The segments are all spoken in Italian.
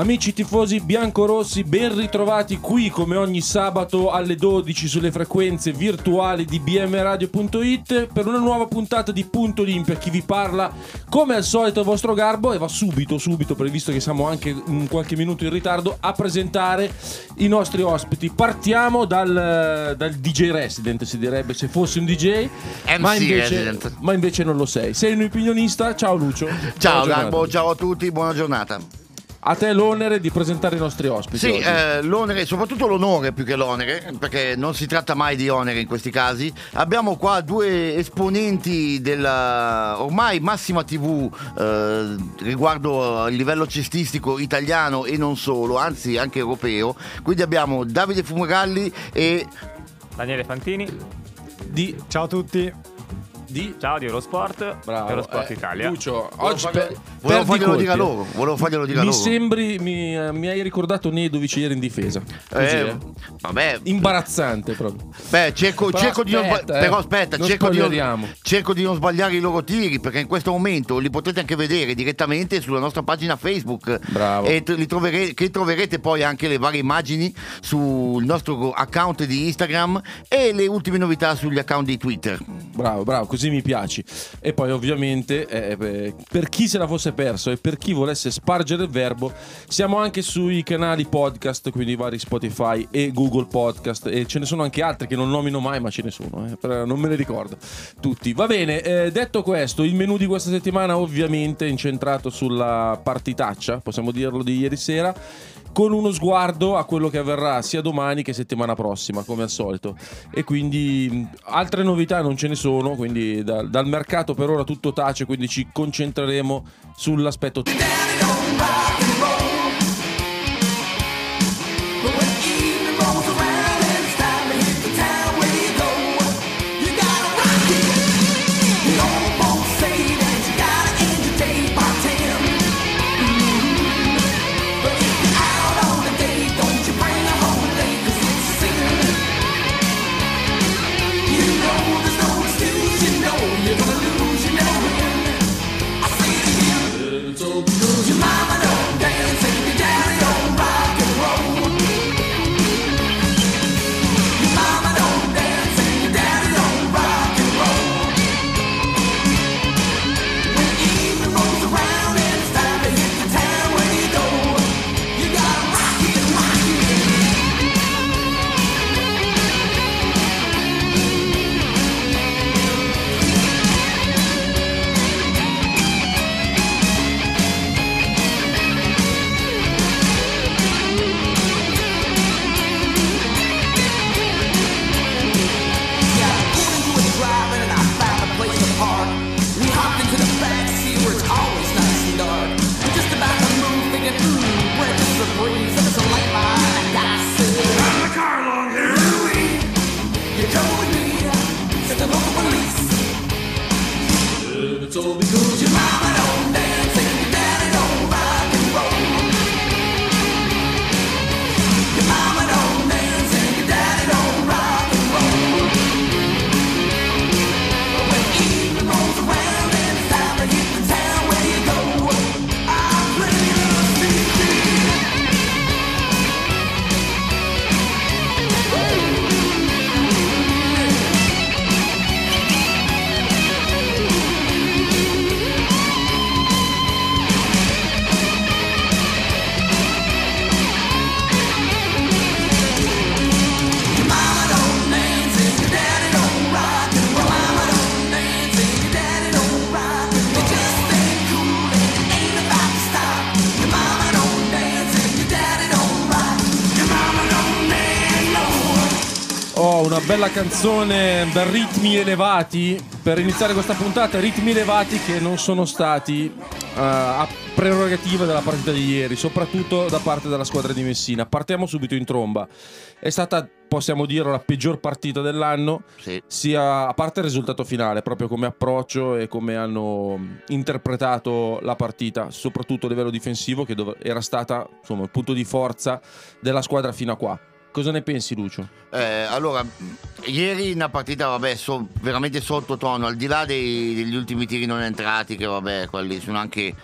Amici tifosi biancorossi, ben ritrovati qui come ogni sabato alle 12 sulle frequenze virtuali di bmradio.it per una nuova puntata di Punto Olimpia. Chi vi parla, come al solito, il vostro garbo e va subito, subito, previsto che siamo anche in qualche minuto in ritardo, a presentare i nostri ospiti. Partiamo dal, dal DJ Resident, si direbbe se fosse un DJ, ma invece, ma invece, non lo sei. Sei un opinionista? Ciao Lucio. Ciao Garbo, ciao a tutti, buona giornata. A te l'onere di presentare i nostri ospiti. Sì, eh, l'onere, soprattutto l'onore più che l'onere, perché non si tratta mai di onere in questi casi. Abbiamo qua due esponenti della ormai massima TV eh, riguardo il livello cestistico italiano e non solo, anzi anche europeo. Quindi abbiamo Davide Fumagalli e Daniele Fantini. Di... Ciao a tutti di Ciao di Eurosport, Bravo. Eurosport eh, Italia. Lucio, oggi per, volevo farglielo dire a loro. Volevo farglielo dire mi a loro. sembri, mi, mi, hai ricordato Nedovic ieri in difesa. Così, eh, eh. Vabbè. Imbarazzante proprio. Beh, cerco, però cerco aspetta, di non, eh, però aspetta, non cerco, di non, cerco di non sbagliare i loro tiri perché in questo momento li potete anche vedere direttamente sulla nostra pagina Facebook. Bravo. E li troverete, che troverete poi anche le varie immagini sul nostro account di Instagram e le ultime novità sugli account di Twitter. Bravo, bravo, così mi piaci. E poi ovviamente eh, eh, per chi se la fosse perso e per chi volesse spargere il verbo, siamo anche sui canali podcast, quindi vari Spotify e Google Podcast e ce ne sono anche altri che non nomino mai, ma ce ne sono, eh, non me ne ricordo tutti. Va bene, eh, detto questo, il menù di questa settimana ovviamente è incentrato sulla partitaccia, possiamo dirlo di ieri sera con uno sguardo a quello che avverrà sia domani che settimana prossima, come al solito. E quindi altre novità non ce ne sono, quindi da, dal mercato per ora tutto tace, quindi ci concentreremo sull'aspetto. Bella canzone da ritmi elevati per iniziare questa puntata, ritmi elevati che non sono stati uh, a prerogativa della partita di ieri, soprattutto da parte della squadra di Messina. Partiamo subito in tromba. È stata, possiamo dire, la peggior partita dell'anno, sì. sia a parte il risultato finale, proprio come approccio e come hanno interpretato la partita, soprattutto a livello difensivo, che era stata insomma, il punto di forza della squadra fino a qua. Cosa ne pensi, Lucio? Eh, allora, ieri una partita, vabbè, so, veramente sottotono, al di là dei, degli ultimi tiri non entrati, che vabbè, quelli sono anche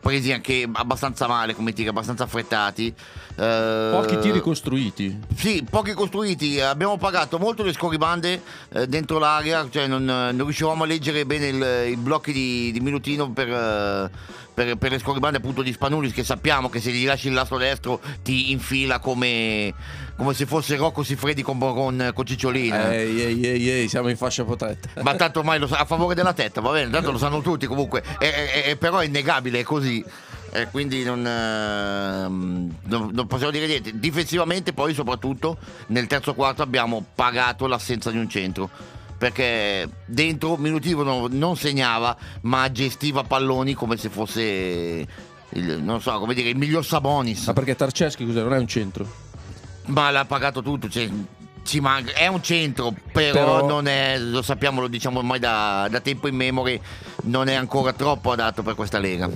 presi anche abbastanza male come tiri, abbastanza affrettati. Eh, Pochi tiri costruiti. Sì, pochi costruiti. Abbiamo pagato molto le scorribande eh, dentro l'area, cioè non, non riuscivamo a leggere bene il- i blocchi di, di Minutino per, eh, per- per le scorribande appunto di Spanulis che sappiamo che se gli lasci il lato destro ti infila come, come se fosse Rocco Siffredi con, con, con Cicciolina. Ehi, ehi, ehi, ehi, siamo in fascia protetta. Ma tanto ormai lo sa, a favore della tetta, va bene, tanto lo sanno tutti comunque, è- è- è- però è innegabile, è così. Eh, quindi non, ehm, non- non possiamo dire niente. Difensivamente poi soprattutto nel terzo quarto abbiamo pagato l'assenza di un centro. Perché dentro Minutivo non, non segnava, ma gestiva palloni come se fosse il, non so, come dire, il miglior Sabonis. Ma perché Tarceschi cos'è? Non è un centro. Ma l'ha pagato tutto, cioè, ci manca- è un centro, però, Però- non è, lo sappiamo, lo diciamo ormai da, da tempo in memoria, non è ancora troppo adatto per questa lega.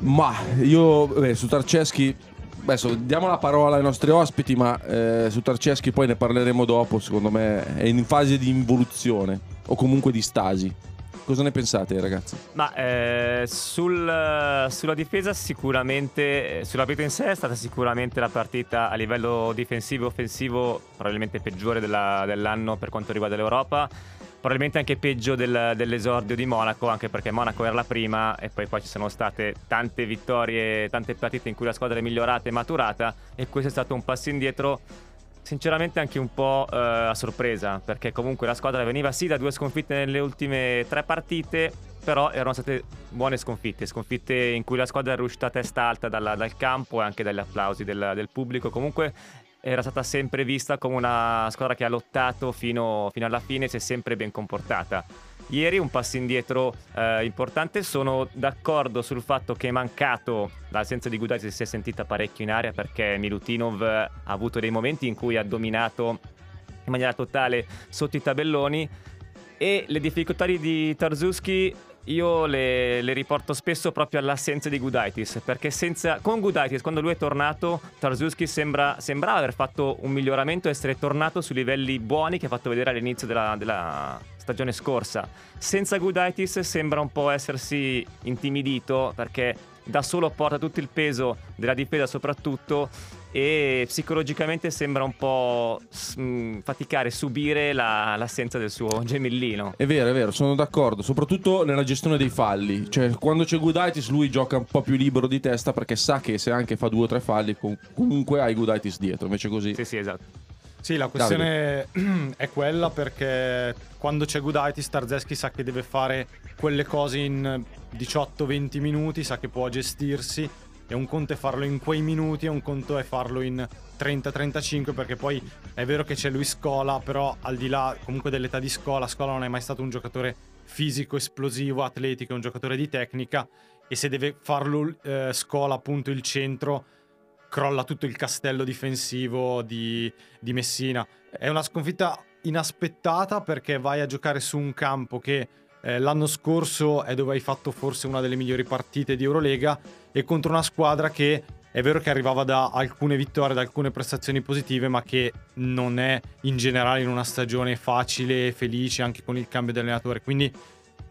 Ma io beh, su Tarceschi adesso diamo la parola ai nostri ospiti, ma eh, su Tarceschi poi ne parleremo dopo, secondo me è in fase di involuzione o comunque di stasi. Cosa ne pensate ragazzi? Ma eh, sul- sulla difesa sicuramente, sulla partita in sé è stata sicuramente la partita a livello difensivo e offensivo probabilmente peggiore della- dell'anno per quanto riguarda l'Europa. Probabilmente anche peggio del- dell'esordio di Monaco, anche perché Monaco era la prima e poi qua ci sono state tante vittorie, tante partite in cui la squadra è migliorata e maturata e questo è stato un passo indietro Sinceramente anche un po' eh, a sorpresa, perché comunque la squadra veniva sì da due sconfitte nelle ultime tre partite, però erano state buone sconfitte, sconfitte in cui la squadra è riuscita a testa alta dalla- dal campo e anche dagli applausi del, del pubblico. Comunque era stata sempre vista come una squadra che ha lottato fino, fino alla fine e si è sempre ben comportata. Ieri un passo indietro eh, importante, sono d'accordo sul fatto che è mancato l'assenza di Gudaitis si è sentita parecchio in aria perché Milutinov ha avuto dei momenti in cui ha dominato in maniera totale sotto i tabelloni e le difficoltà di Tarzuski io le, le riporto spesso proprio all'assenza di Gudaitis perché senza, con Gudaitis quando lui è tornato Tarzuski sembra, sembrava aver fatto un miglioramento essere tornato su livelli buoni che ha fatto vedere all'inizio della, della stagione scorsa. Senza Gudaitis sembra un po' essersi intimidito perché da solo porta tutto il peso della difesa soprattutto e psicologicamente sembra un po' mh, faticare, subire la- l'assenza del suo gemellino. È vero, è vero, sono d'accordo, soprattutto nella gestione dei falli. Cioè, quando c'è Gudaitis lui gioca un po' più libero di testa perché sa che se anche fa due o tre falli com- comunque hai Gudaitis dietro, invece così... Sì, sì, esatto. Sì, la questione è quella perché quando c'è Gudaitis Tarzeschi sa che deve fare quelle cose in 18-20 minuti, sa che può gestirsi e un conto è farlo in quei minuti e un conto è farlo in 30-35 perché poi è vero che c'è lui Scola, però al di là comunque dell'età di Scola, Scola non è mai stato un giocatore fisico, esplosivo, atletico, è un giocatore di tecnica e se deve farlo eh, Scola appunto il centro crolla tutto il castello difensivo di, di Messina. È una sconfitta inaspettata perché vai a giocare su un campo che eh, l'anno scorso è dove hai fatto forse una delle migliori partite di Eurolega e contro una squadra che è vero che arrivava da alcune vittorie, da alcune prestazioni positive, ma che non è in generale in una stagione facile e felice anche con il cambio di allenatore. Quindi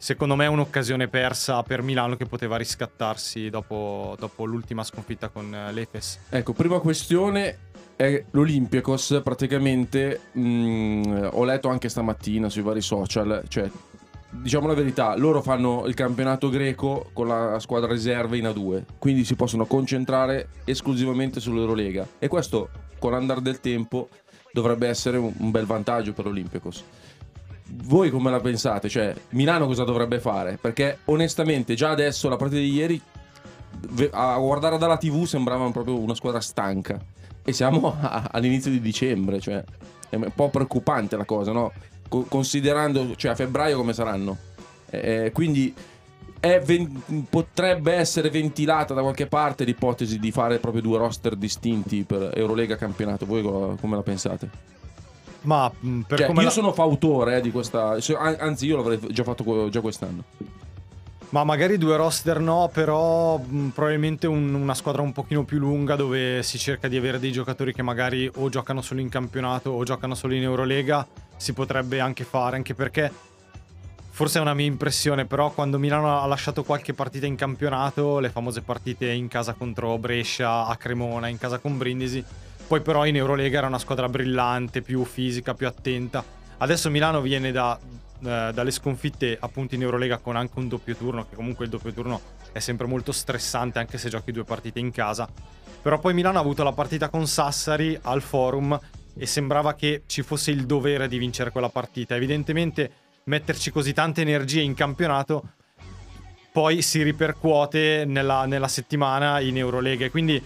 secondo me è un'occasione persa per Milano che poteva riscattarsi dopo, dopo l'ultima sconfitta con eh, l'Efes. Ecco, prima questione è l'Olympiakos, praticamente mh, ho letto anche stamattina sui vari social, cioè diciamo la verità, loro fanno il campionato greco con la squadra riserva in A2, quindi si possono concentrare esclusivamente sull'Eurolega e questo con l'andare del tempo dovrebbe essere un, bel vantaggio per l'Olympiakos. Voi come la pensate? Cioè, Milano cosa dovrebbe fare? Perché onestamente già adesso la partita di ieri a guardare dalla TV sembrava proprio una squadra stanca e siamo a- all'inizio di dicembre, cioè è un po' preoccupante la cosa, no? Co- considerando, cioè a febbraio come saranno. Eh, quindi ven- potrebbe essere ventilata da qualche parte l'ipotesi di fare proprio due roster distinti per Eurolega campionato. Voi co- come la pensate? Ma mh, per Cioè, come io la- sono fautore eh, di questa. Anzi, io l'avrei già fatto già quest'anno. Ma magari due roster no, però mh, probabilmente un- una squadra un pochino più lunga dove si cerca di avere dei giocatori che magari o giocano solo in campionato o giocano solo in Eurolega si potrebbe anche fare, anche perché forse è una mia impressione, però quando Milano ha lasciato qualche partita in campionato, le famose partite in casa contro Brescia, a Cremona, in casa con Brindisi, poi però in Eurolega era una squadra brillante, più fisica, più attenta. Adesso Milano viene da, eh, dalle sconfitte appunto in Eurolega con anche un doppio turno, che comunque il doppio turno è sempre molto stressante anche se giochi due partite in casa. Però poi Milano ha avuto la partita con Sassari al forum e sembrava che ci fosse il dovere di vincere quella partita. Evidentemente metterci così tante energie in campionato poi si ripercuote nella, nella settimana in Eurolega. Quindi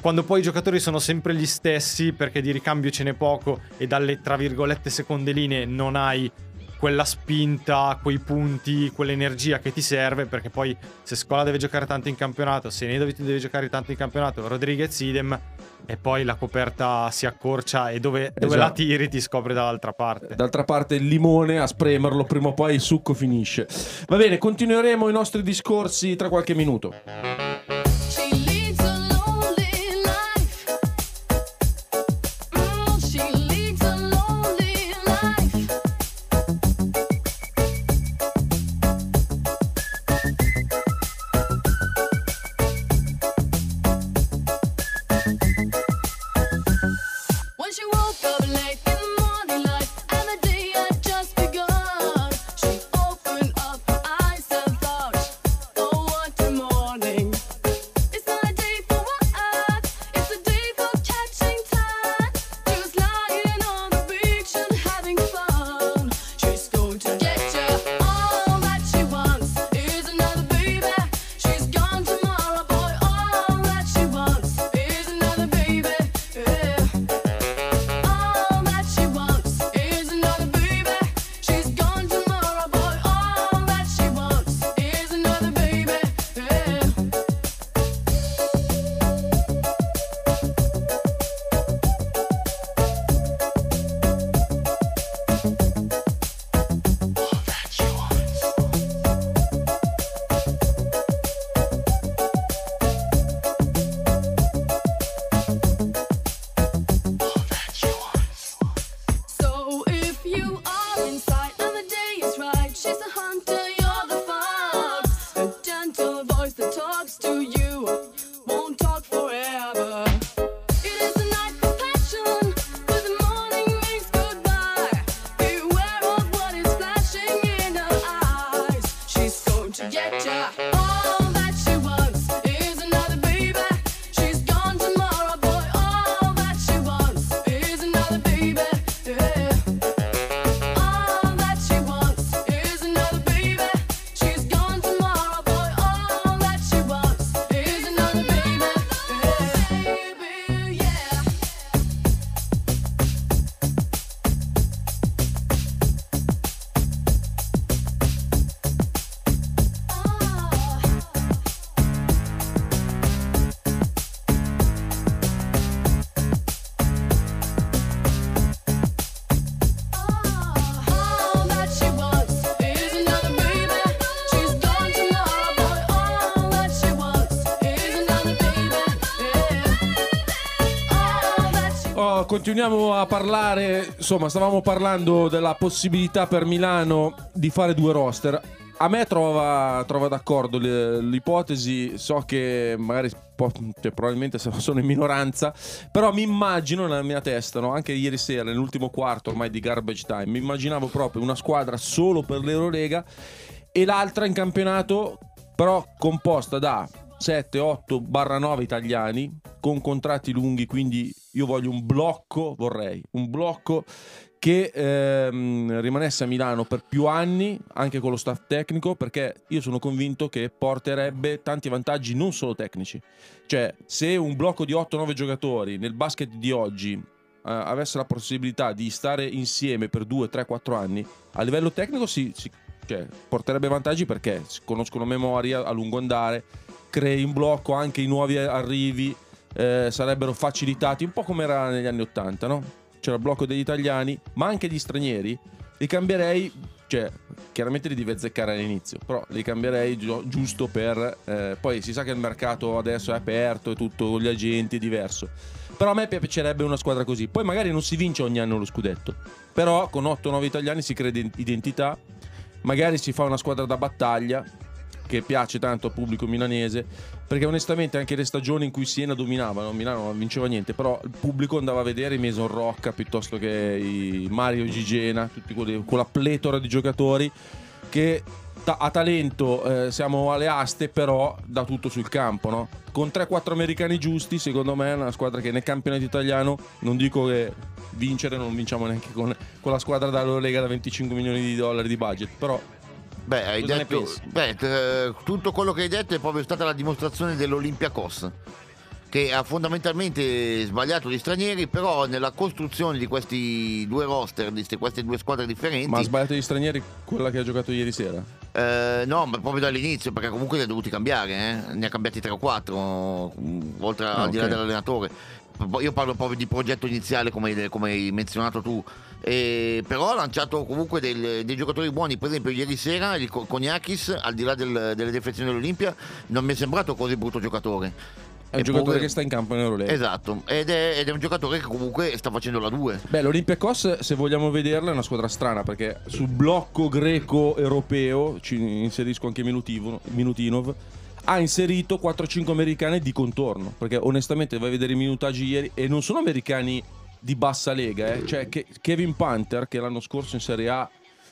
quando poi i giocatori sono sempre gli stessi perché di ricambio ce n'è poco e dalle tra virgolette seconde linee non hai quella spinta, quei punti, quell'energia che ti serve perché poi se Scola deve giocare tanto in campionato, se Nedovic deve giocare tanto in campionato, Rodriguez idem e poi la coperta si accorcia e dove, dove Esatto. la tiri ti scopri dall'altra parte. D'altra parte il limone a spremerlo, prima o poi il succo finisce. Va bene, continueremo i nostri discorsi tra qualche minuto. Continuiamo a parlare, insomma, stavamo parlando della possibilità per Milano di fare due roster. A me trova, trova d'accordo l'ipotesi, so che magari cioè, probabilmente sono in minoranza, però mi immagino nella mia testa, no? anche ieri sera, nell'ultimo quarto ormai di Garbage Time, mi immaginavo proprio una squadra solo per l'Eurolega e l'altra in campionato, però composta da 7, 8 barra 9 italiani con contratti lunghi, quindi io voglio un blocco, vorrei un blocco che ehm, rimanesse a Milano per più anni, anche con lo staff tecnico, perché io sono convinto che porterebbe tanti vantaggi non solo tecnici. Cioè, se un blocco di 8-9 giocatori nel basket di oggi eh, avesse la possibilità di stare insieme per 2, 3, 4 anni, a livello tecnico si, si- cioè, porterebbe vantaggi perché conoscono memoria a lungo andare, crei un blocco, anche i nuovi arrivi eh, sarebbero facilitati, un po' come era negli anni 80, no? C'era il blocco degli italiani, ma anche gli stranieri, li cambierei, cioè chiaramente li devi azzeccare all'inizio, però li cambierei giu- giusto per... eh, poi si sa che il mercato adesso è aperto e tutto, gli agenti è diverso. Però a me piacerebbe una squadra così. Poi magari non si vince ogni anno lo scudetto, però con 8-9 italiani si crea ident- identità magari si fa una squadra da battaglia che piace tanto al pubblico milanese perché onestamente anche le stagioni in cui Siena dominava no? Milano non vinceva niente però il pubblico andava a vedere i Mason Rocca piuttosto che i Mario Gigena tutti quelli, quella pletora di giocatori che ta- a talento eh, siamo alle aste però da tutto sul campo no? con 3-4 americani giusti secondo me è una squadra che nel campionato italiano non dico che vincere non vinciamo neanche con, con la squadra dalla Lega da 25 milioni di dollari di budget però Beh, hai Cosa detto, beh, t- tutto quello che hai detto è proprio stata la dimostrazione dell'Olympiacos che ha fondamentalmente sbagliato gli stranieri, però nella costruzione di questi due roster, di ste- queste due squadre differenti, ma ha sbagliato gli stranieri quella che ha giocato ieri sera eh, no, ma proprio dall'inizio, perché comunque li ha dovuti cambiare, eh? ne ha cambiati 3 o 4, oltre Ah, al di là dell'allenatore. Io parlo proprio di progetto iniziale, come, hai- come hai menzionato tu. E però ha lanciato comunque del- dei giocatori buoni, per esempio ieri sera il Koniakis, al di là del- delle defezioni dell'Olimpia, non mi è sembrato così brutto giocatore. è un giocatore che sta in campo in Eurolega Esatto, ed è, ed è un giocatore che comunque sta facendo la 2. Beh, l'Olympiacos, se vogliamo vederla, è una squadra strana perché sul blocco greco-europeo, ci inserisco anche Minutinov, ha inserito 4-5 americani di contorno. Perché onestamente vai a vedere i minutaggi ieri e non sono americani di bassa lega, eh. cioè Kevin Panther, che l'anno scorso in Serie A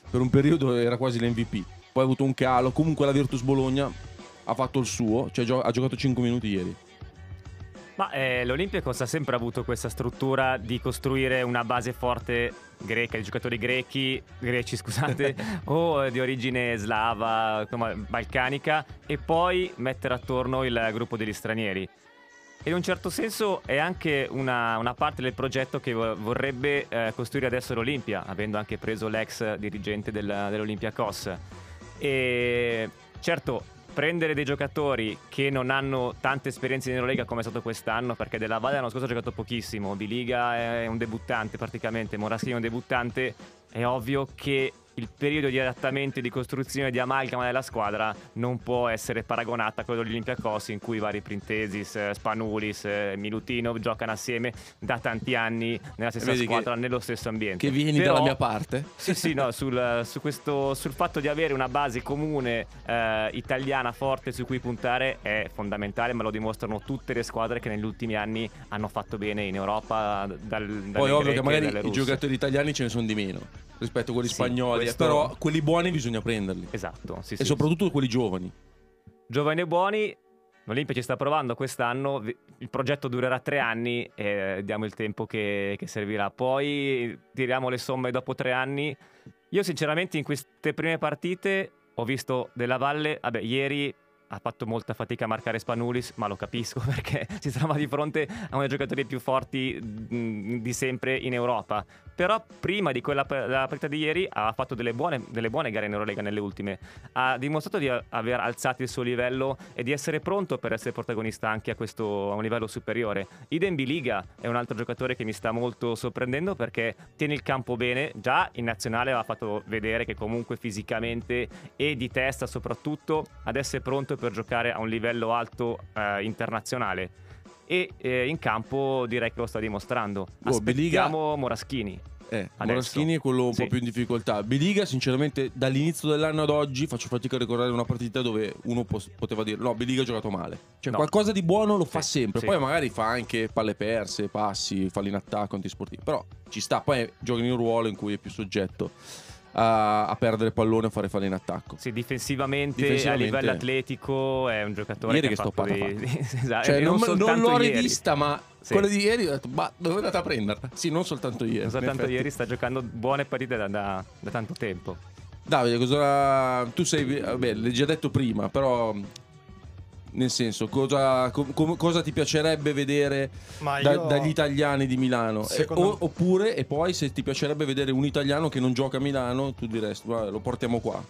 per un periodo era quasi l'MVP, poi ha avuto un calo, comunque la Virtus Bologna ha fatto il suo, cioè ha giocato 5 minuti ieri. Ma eh, l'Olympiacos ha sempre avuto questa struttura di costruire una base forte greca, di giocatori grechi, greci scusate, o di origine slava, insomma, balcanica, e poi mettere attorno il gruppo degli stranieri. E in un certo senso è anche una, una parte del progetto che vo- vorrebbe eh, costruire adesso l'Olimpia, avendo anche preso l'ex dirigente del, dell'Olympiacos. E certo, prendere dei giocatori che non hanno tante esperienze in Eurolega come è stato quest'anno, perché Della Valle l'anno scorso ha giocato pochissimo, Biliga è un debuttante praticamente, Moraschini è un debuttante, è ovvio che il periodo di adattamento e di costruzione di amalgama della squadra non può essere paragonata a quello dell'Olympiacos in cui vari Printesis, eh, Spanulis, eh, Milutinov giocano assieme da tanti anni nella stessa Vedi che- squadra, nello stesso ambiente. Che vieni Però- dalla mia parte? sì, sì, no, sul, su questo, sul fatto di avere una base comune eh, italiana forte su cui puntare è fondamentale, ma lo dimostrano tutte le squadre che negli ultimi anni hanno fatto bene in Europa. Dal, Poi ovvio greche che magari i giocatori italiani ce ne sono di meno rispetto a quelli Sì, spagnoli, questo- però quelli buoni bisogna prenderli. Esatto, sì, e sì. soprattutto quelli giovani. Giovani e buoni. L'Olimpia ci sta provando quest'anno, il progetto durerà tre anni e diamo il tempo che, che servirà. Poi tiriamo le somme dopo tre anni. Io sinceramente in queste prime partite ho visto Della Valle, vabbè ieri ha fatto molta fatica a marcare Spanulis, ma lo capisco perché si trova di fronte a uno dei giocatori più forti di sempre in Europa. Però prima di quella la partita di ieri ha fatto delle buone, delle buone gare in Eurolega nelle ultime. Ha dimostrato di aver alzato il suo livello e di essere pronto per essere protagonista anche a questo a un livello superiore. Idem Biliga è un altro giocatore che mi sta molto sorprendendo perché tiene il campo bene. Già in nazionale aveva fatto vedere che comunque fisicamente e di testa soprattutto adesso è pronto per giocare a un livello alto eh, internazionale. E eh, in campo direi che lo sta dimostrando. Oh, Biliga- Aspettiamo Moraschini. Eh, Adesso. Moraschini è quello un Sì. po' più in difficoltà. Biliga, sinceramente, dall'inizio dell'anno ad oggi faccio fatica a ricordare una partita dove uno pos- poteva dire no, Biliga ha giocato male. Cioè, No. qualcosa di buono lo fa Sì, sempre. sì. Poi magari fa anche palle perse, passi, falli in attacco, antisportivi. Però ci sta. Poi gioca in un ruolo in cui è più soggetto a, a perdere pallone o fare falli in attacco. Sì, difensivamente, Difensivamente. a livello atletico è un giocatore Ieri che, che stoppata dei- esatto, Cioè, non, non soltanto l'ho ieri. rivista, ma Sì. quella di ieri ho detto, ma dove è andata a prenderla? Sì, non soltanto ieri. Non soltanto ieri sta giocando buone partite da, da- da tanto tempo. Davide, cosa. Tu sei. Vabbè, l'hai già detto prima, però. Nel senso, cosa, com- cosa ti piacerebbe vedere da- io- dagli italiani di Milano? Eh, Secondo o- oppure, e poi se ti piacerebbe vedere un italiano che non gioca a Milano, tu diresti, "Guarda, lo portiamo qua.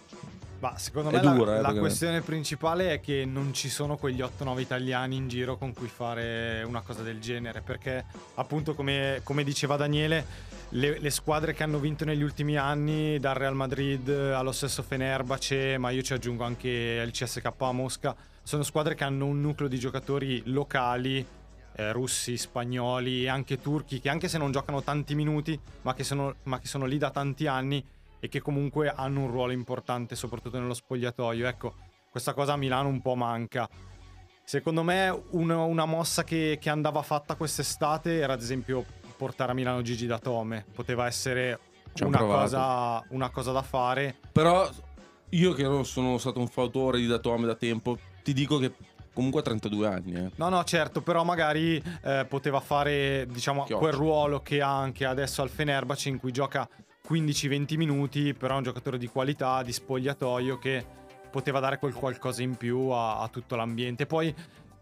Ma secondo me la- dura, eh, la, perché- questione principale è che non ci sono quegli 8-9 italiani in giro con cui fare una cosa del genere. Perché, appunto, come, come diceva Daniele, le, le squadre che hanno vinto negli ultimi anni, dal Real Madrid allo stesso Fenerbahce, ma io ci aggiungo anche il CSK a Mosca, sono squadre che hanno un nucleo di giocatori locali. eh, russi, spagnoli e anche turchi che anche se non giocano tanti minuti ma che sono, ma che sono lì da tanti anni e che comunque hanno un ruolo importante soprattutto nello spogliatoio. Ecco, questa cosa a Milano un po' manca. Secondo me una, una mossa che, che andava fatta quest'estate era ad esempio portare a Milano Gigi da Tome. Poteva essere una cosa, una cosa da fare. Però io che non sono stato un fautore di Datome da tempo, ti dico che comunque ha 32 anni. Eh. No, no, certo, però magari eh, poteva fare, diciamo, quel ruolo che ha anche adesso al Fenerbahce in cui gioca 15-20 minuti, però è un giocatore di qualità, di spogliatoio che poteva dare quel qualcosa in più a, a tutto l'ambiente. Poi,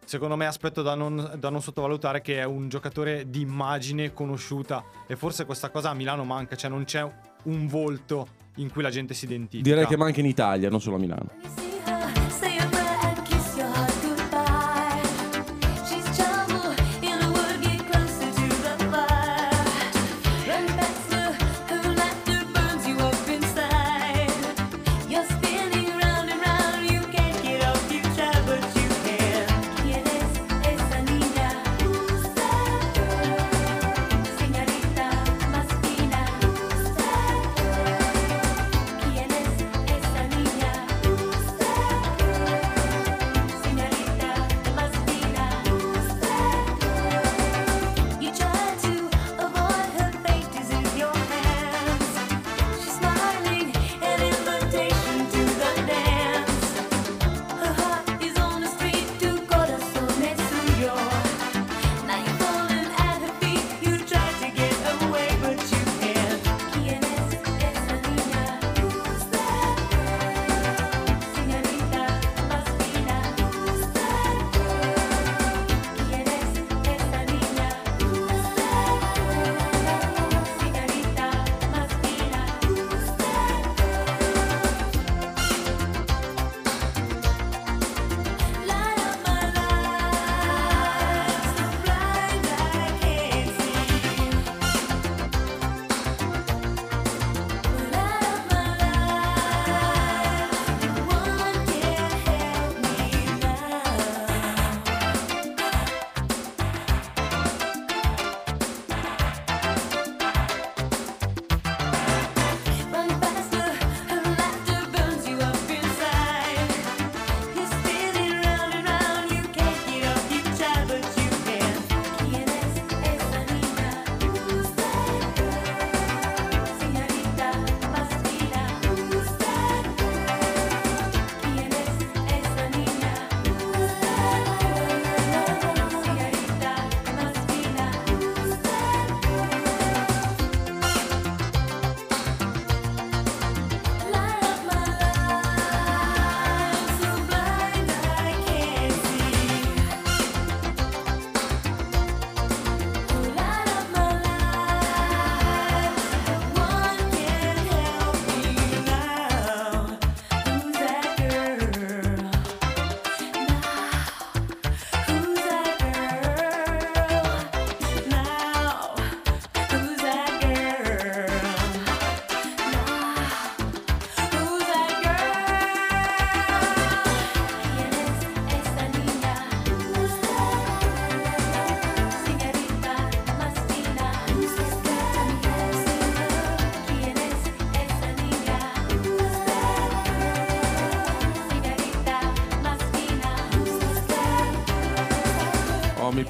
secondo me, aspetto da non, da non sottovalutare che è un giocatore di immagine conosciuta e forse questa cosa a Milano manca, cioè non c'è un volto in cui la gente si identifica. Direi che manca in Italia, non solo a Milano.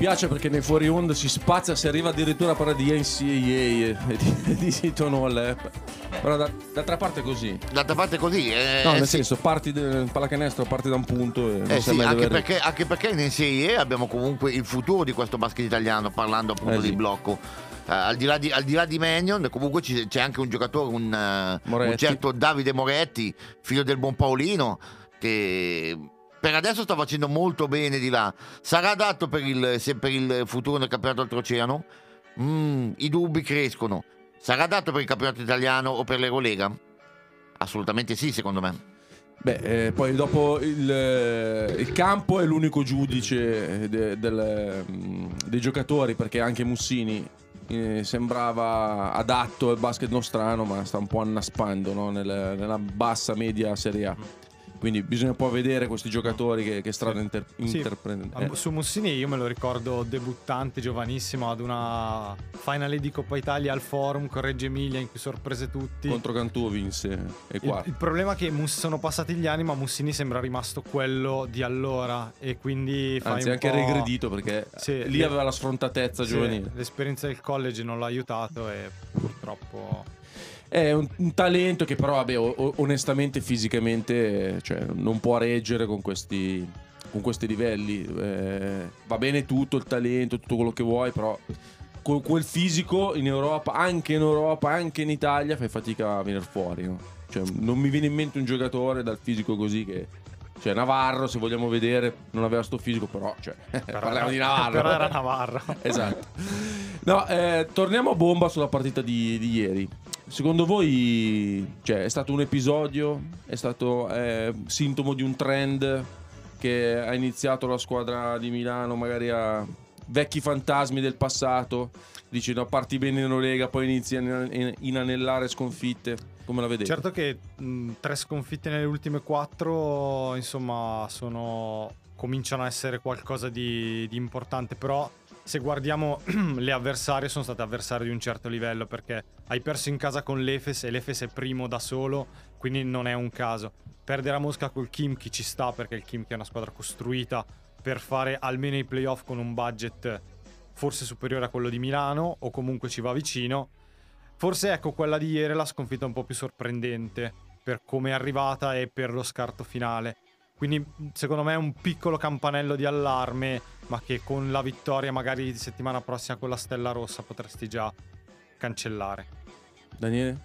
That? Oh, mi piace perché nei fuori onda si spazia, si arriva addirittura a parlare di NCAA e di, di Hall. eh. Però da- d'altra parte è così. D'altra parte è così. eh, No, eh, nel sì. senso, parti del pallacanestro, parti da un punto e Eh sì, anche perché, anche perché in NCAA abbiamo comunque il futuro di questo basket italiano, parlando appunto Eh sì. di blocco. Eh, al, di là di, al di là di Mannion, comunque ci- c'è anche un giocatore, un, Moretti. un certo Davide Moretti, figlio del buon Paolino, che per adesso sta facendo molto bene di là. Sarà adatto per il, per il futuro del campionato oltreoceano? Mm, I dubbi crescono. Sarà adatto per il campionato italiano o per l'Eurolega? Assolutamente sì, secondo me. Beh, eh, poi dopo il, eh, il campo è l'unico giudice de- del, mm, dei giocatori perché anche Mussini eh, sembrava adatto al basket nostrano ma sta un po' annaspando no? Nel- nella bassa media Serie A. Quindi bisogna poi vedere questi giocatori che, che strada inter- Sì, interprendono. Eh, Su Mussini io me lo ricordo debuttante, giovanissimo, ad una finale di Coppa Italia al Forum con Reggio Emilia in cui sorprese tutti. contro Cantù vinse e il, quarto. il problema è che Mus- sono passati gli anni, ma Mussini sembra rimasto quello di allora. E quindi fai Anzi, un anche po'- regredito perché Sì, lì aveva la sfrontatezza Sì, giovanile. L'esperienza del college non l'ha aiutato e purtroppo. È un, un talento che però, vabbè, o- onestamente, fisicamente, cioè, non può reggere con questi, con questi livelli. Eh, va bene tutto, il talento, tutto quello che vuoi, però con quel fisico in Europa, anche in Europa, anche in Italia, fai fatica a venire fuori. no? Cioè, non mi viene in mente un giocatore dal fisico così che... Cioè, Navarro, se vogliamo vedere, non aveva sto fisico, però... Cioè, parliamo di Navarro. Però era Navarro. Esatto. No, eh, torniamo a bomba sulla partita di, di ieri. Secondo voi cioè, è stato un episodio? È stato eh, sintomo di un trend che ha iniziato la squadra di Milano magari a vecchi fantasmi del passato? Dici no, parti bene in Eurolega, poi inizi a in- inanellare sconfitte. Come la vedete? Certo che mh, tre sconfitte nelle ultime quattro, insomma, sono cominciano a essere qualcosa di, di importante, però se guardiamo le avversarie sono state avversarie di un certo livello perché hai perso in casa con l'Efes e l'Efes è primo da solo, quindi non è un caso. Perdere a Mosca col Kimchi ci sta perché il Kimchi è una squadra costruita per fare almeno i playoff con un budget forse superiore a quello di Milano o comunque ci va vicino. Forse ecco quella di ieri la sconfitta un po' più sorprendente per come è arrivata e per lo scarto finale. Quindi secondo me è un piccolo campanello di allarme, ma che con la vittoria magari di settimana prossima con la Stella Rossa potresti già cancellare. Daniele?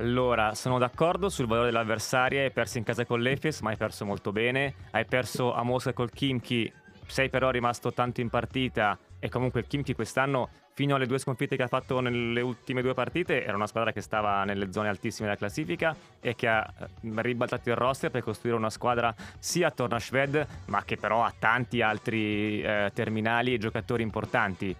Allora, sono d'accordo sul valore dell'avversaria. Hai perso in casa con l'Efes, ma hai perso molto bene. Hai perso a Mosca col Kimchi, sei però rimasto tanto in partita. E comunque il Kimchi quest'anno, fino alle due sconfitte che ha fatto nelle ultime due partite, era una squadra che stava nelle zone altissime della classifica e che ha eh, ribaltato il roster per costruire una squadra sia attorno a Shved, ma che però ha tanti altri eh, terminali e giocatori importanti.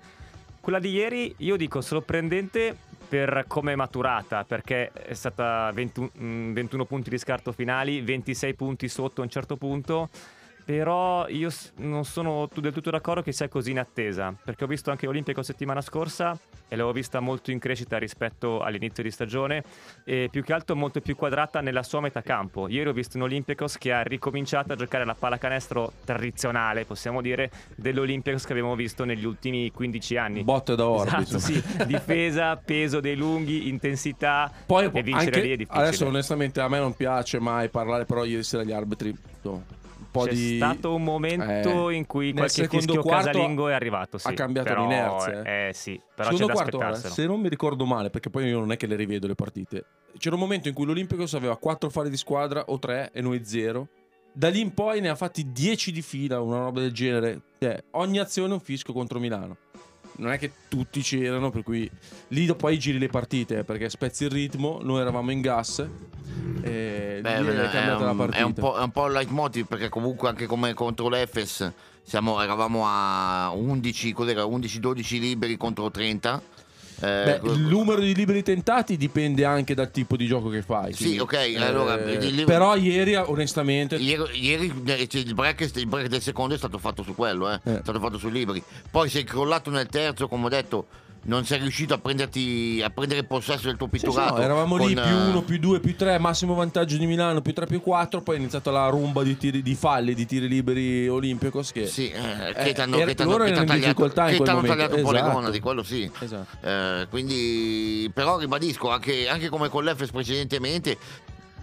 Quella di ieri io dico sorprendente per come è maturata, perché è stata 21, mm, 21 punti di scarto finali, 26 punti sotto a un certo punto. Però io non sono del tutto d'accordo che sia così in attesa, perché ho visto anche l'Olimpico settimana scorsa e l'avevo vista molto in crescita rispetto all'inizio di stagione e più che altro molto più quadrata nella sua metà campo. Ieri ho visto un Olympiacos che ha ricominciato a giocare la pallacanestro tradizionale, possiamo dire, dell'Olympiacos che abbiamo visto negli ultimi 15 anni. Botte da orbito. Esatto, sì. Difesa, peso dei lunghi, intensità Poi e vincere anche, lì è difficile. adesso onestamente a me non piace mai parlare, però ieri sera gli arbitri no, po' C'è di stato un momento Eh, in cui nel qualche secondo fischio casalingo è arrivato, sì. ha cambiato però, l'inerzia, Eh sì, però Secondo c'è quarto, se non mi ricordo male, perché poi io non è che le rivedo le partite. C'era un momento in cui l'Olimpicos aveva 4 falli di squadra o 3 e noi 0. Da lì in poi ne ha fatti 10 di fila, una roba del genere. Cioè, ogni azione un fischio contro Milano. Non è che tutti c'erano, per cui lì dopo poi giri le partite, perché spezzi il ritmo, noi eravamo in gas. E Beh, lì è cambiata la un, partita. è un po', è un po' il leitmotiv perché comunque anche come contro l'Efes siamo, eravamo a 11, cos'era, 11-12 liberi contro 30. Eh, Beh, il numero di liberi tentati dipende anche dal tipo di gioco che fai. Sì, quindi, ok, allora, il liber- Però ieri, onestamente, Ieri, ieri, eh, cioè, il, break, il break del secondo è stato fatto su quello, eh. Eh. è stato fatto sui liberi. Poi sei crollato nel terzo, come ho detto, non sei riuscito a, prenderti, a prendere possesso del tuo Sì, sì, pitturato. no, eravamo lì con, più eh, 1, più 2, più 3, massimo vantaggio di Milano, più 3, più 4, poi è iniziata la rumba di, tiri, di falli, di tiri liberi Olimpicos che... Sì, eh, Eh, che t'hanno- loro che t'hanno in difficoltà in tagliato, che quel t'hanno momento. tagliato un po' le Esatto. gonadi, quello sì. Esatto. Eh, quindi, però ribadisco, anche, anche come con l'Efes precedentemente,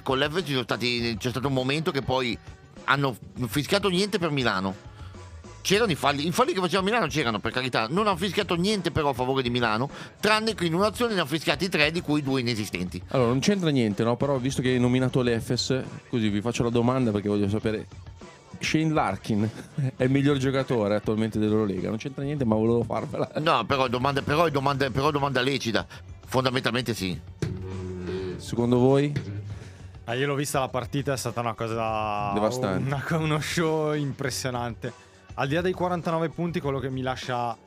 con l'Efes ci sono stati- c'è stato un momento che poi hanno fischiato niente per Milano. C'erano i falli, i falli che faceva Milano c'erano per carità, non hanno fischiato niente però a favore di Milano, tranne che in un'azione ne hanno fischiati tre, di cui due inesistenti. Allora, non c'entra niente, no? Però visto che hai nominato l'Efes, così vi faccio la domanda perché voglio sapere... Shane Larkin è il miglior giocatore attualmente dell'Eurolega, non c'entra niente ma volevo farvela. No, però domanda, però domanda, però domanda lecita. Fondamentalmente sì. Secondo voi? Ah, io l'ho vista la partita, è stata una cosa. Devastante. una- uno show impressionante. Al di là dei 49 punti, quello che mi lascia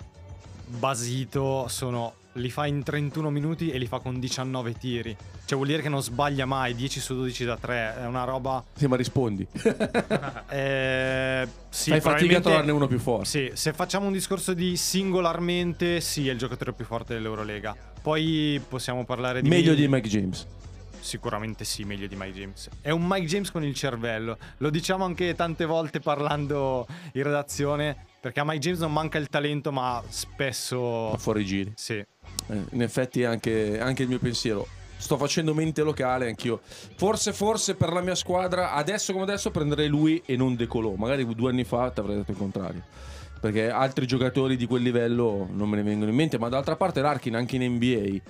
basito sono li fa in 31 minuti e li fa con 19 tiri. Cioè vuol dire che non sbaglia mai, 10 su 12 da 3, è una roba... Sì, ma rispondi. Eh, sì, Fai fatica a trovarne uno più forte. Sì, se facciamo un discorso di singolarmente, sì, è il giocatore più forte dell'Eurolega. Poi possiamo parlare di... Meglio di Mike James. Sicuramente sì, meglio di Mike James. È un Mike James con il cervello. Lo diciamo anche tante volte parlando in redazione, perché a Mike James non manca il talento, ma spesso... Ma fuori giri. Sì. Eh, in effetti è anche, anche il mio pensiero. Sto facendo mente locale anch'io. Forse, forse per la mia squadra, adesso come adesso prenderei lui e non De Colò. Magari due anni fa ti avrei detto il contrario. Perché altri giocatori di quel livello non me ne vengono in mente. Ma d'altra parte Larkin anche in NBA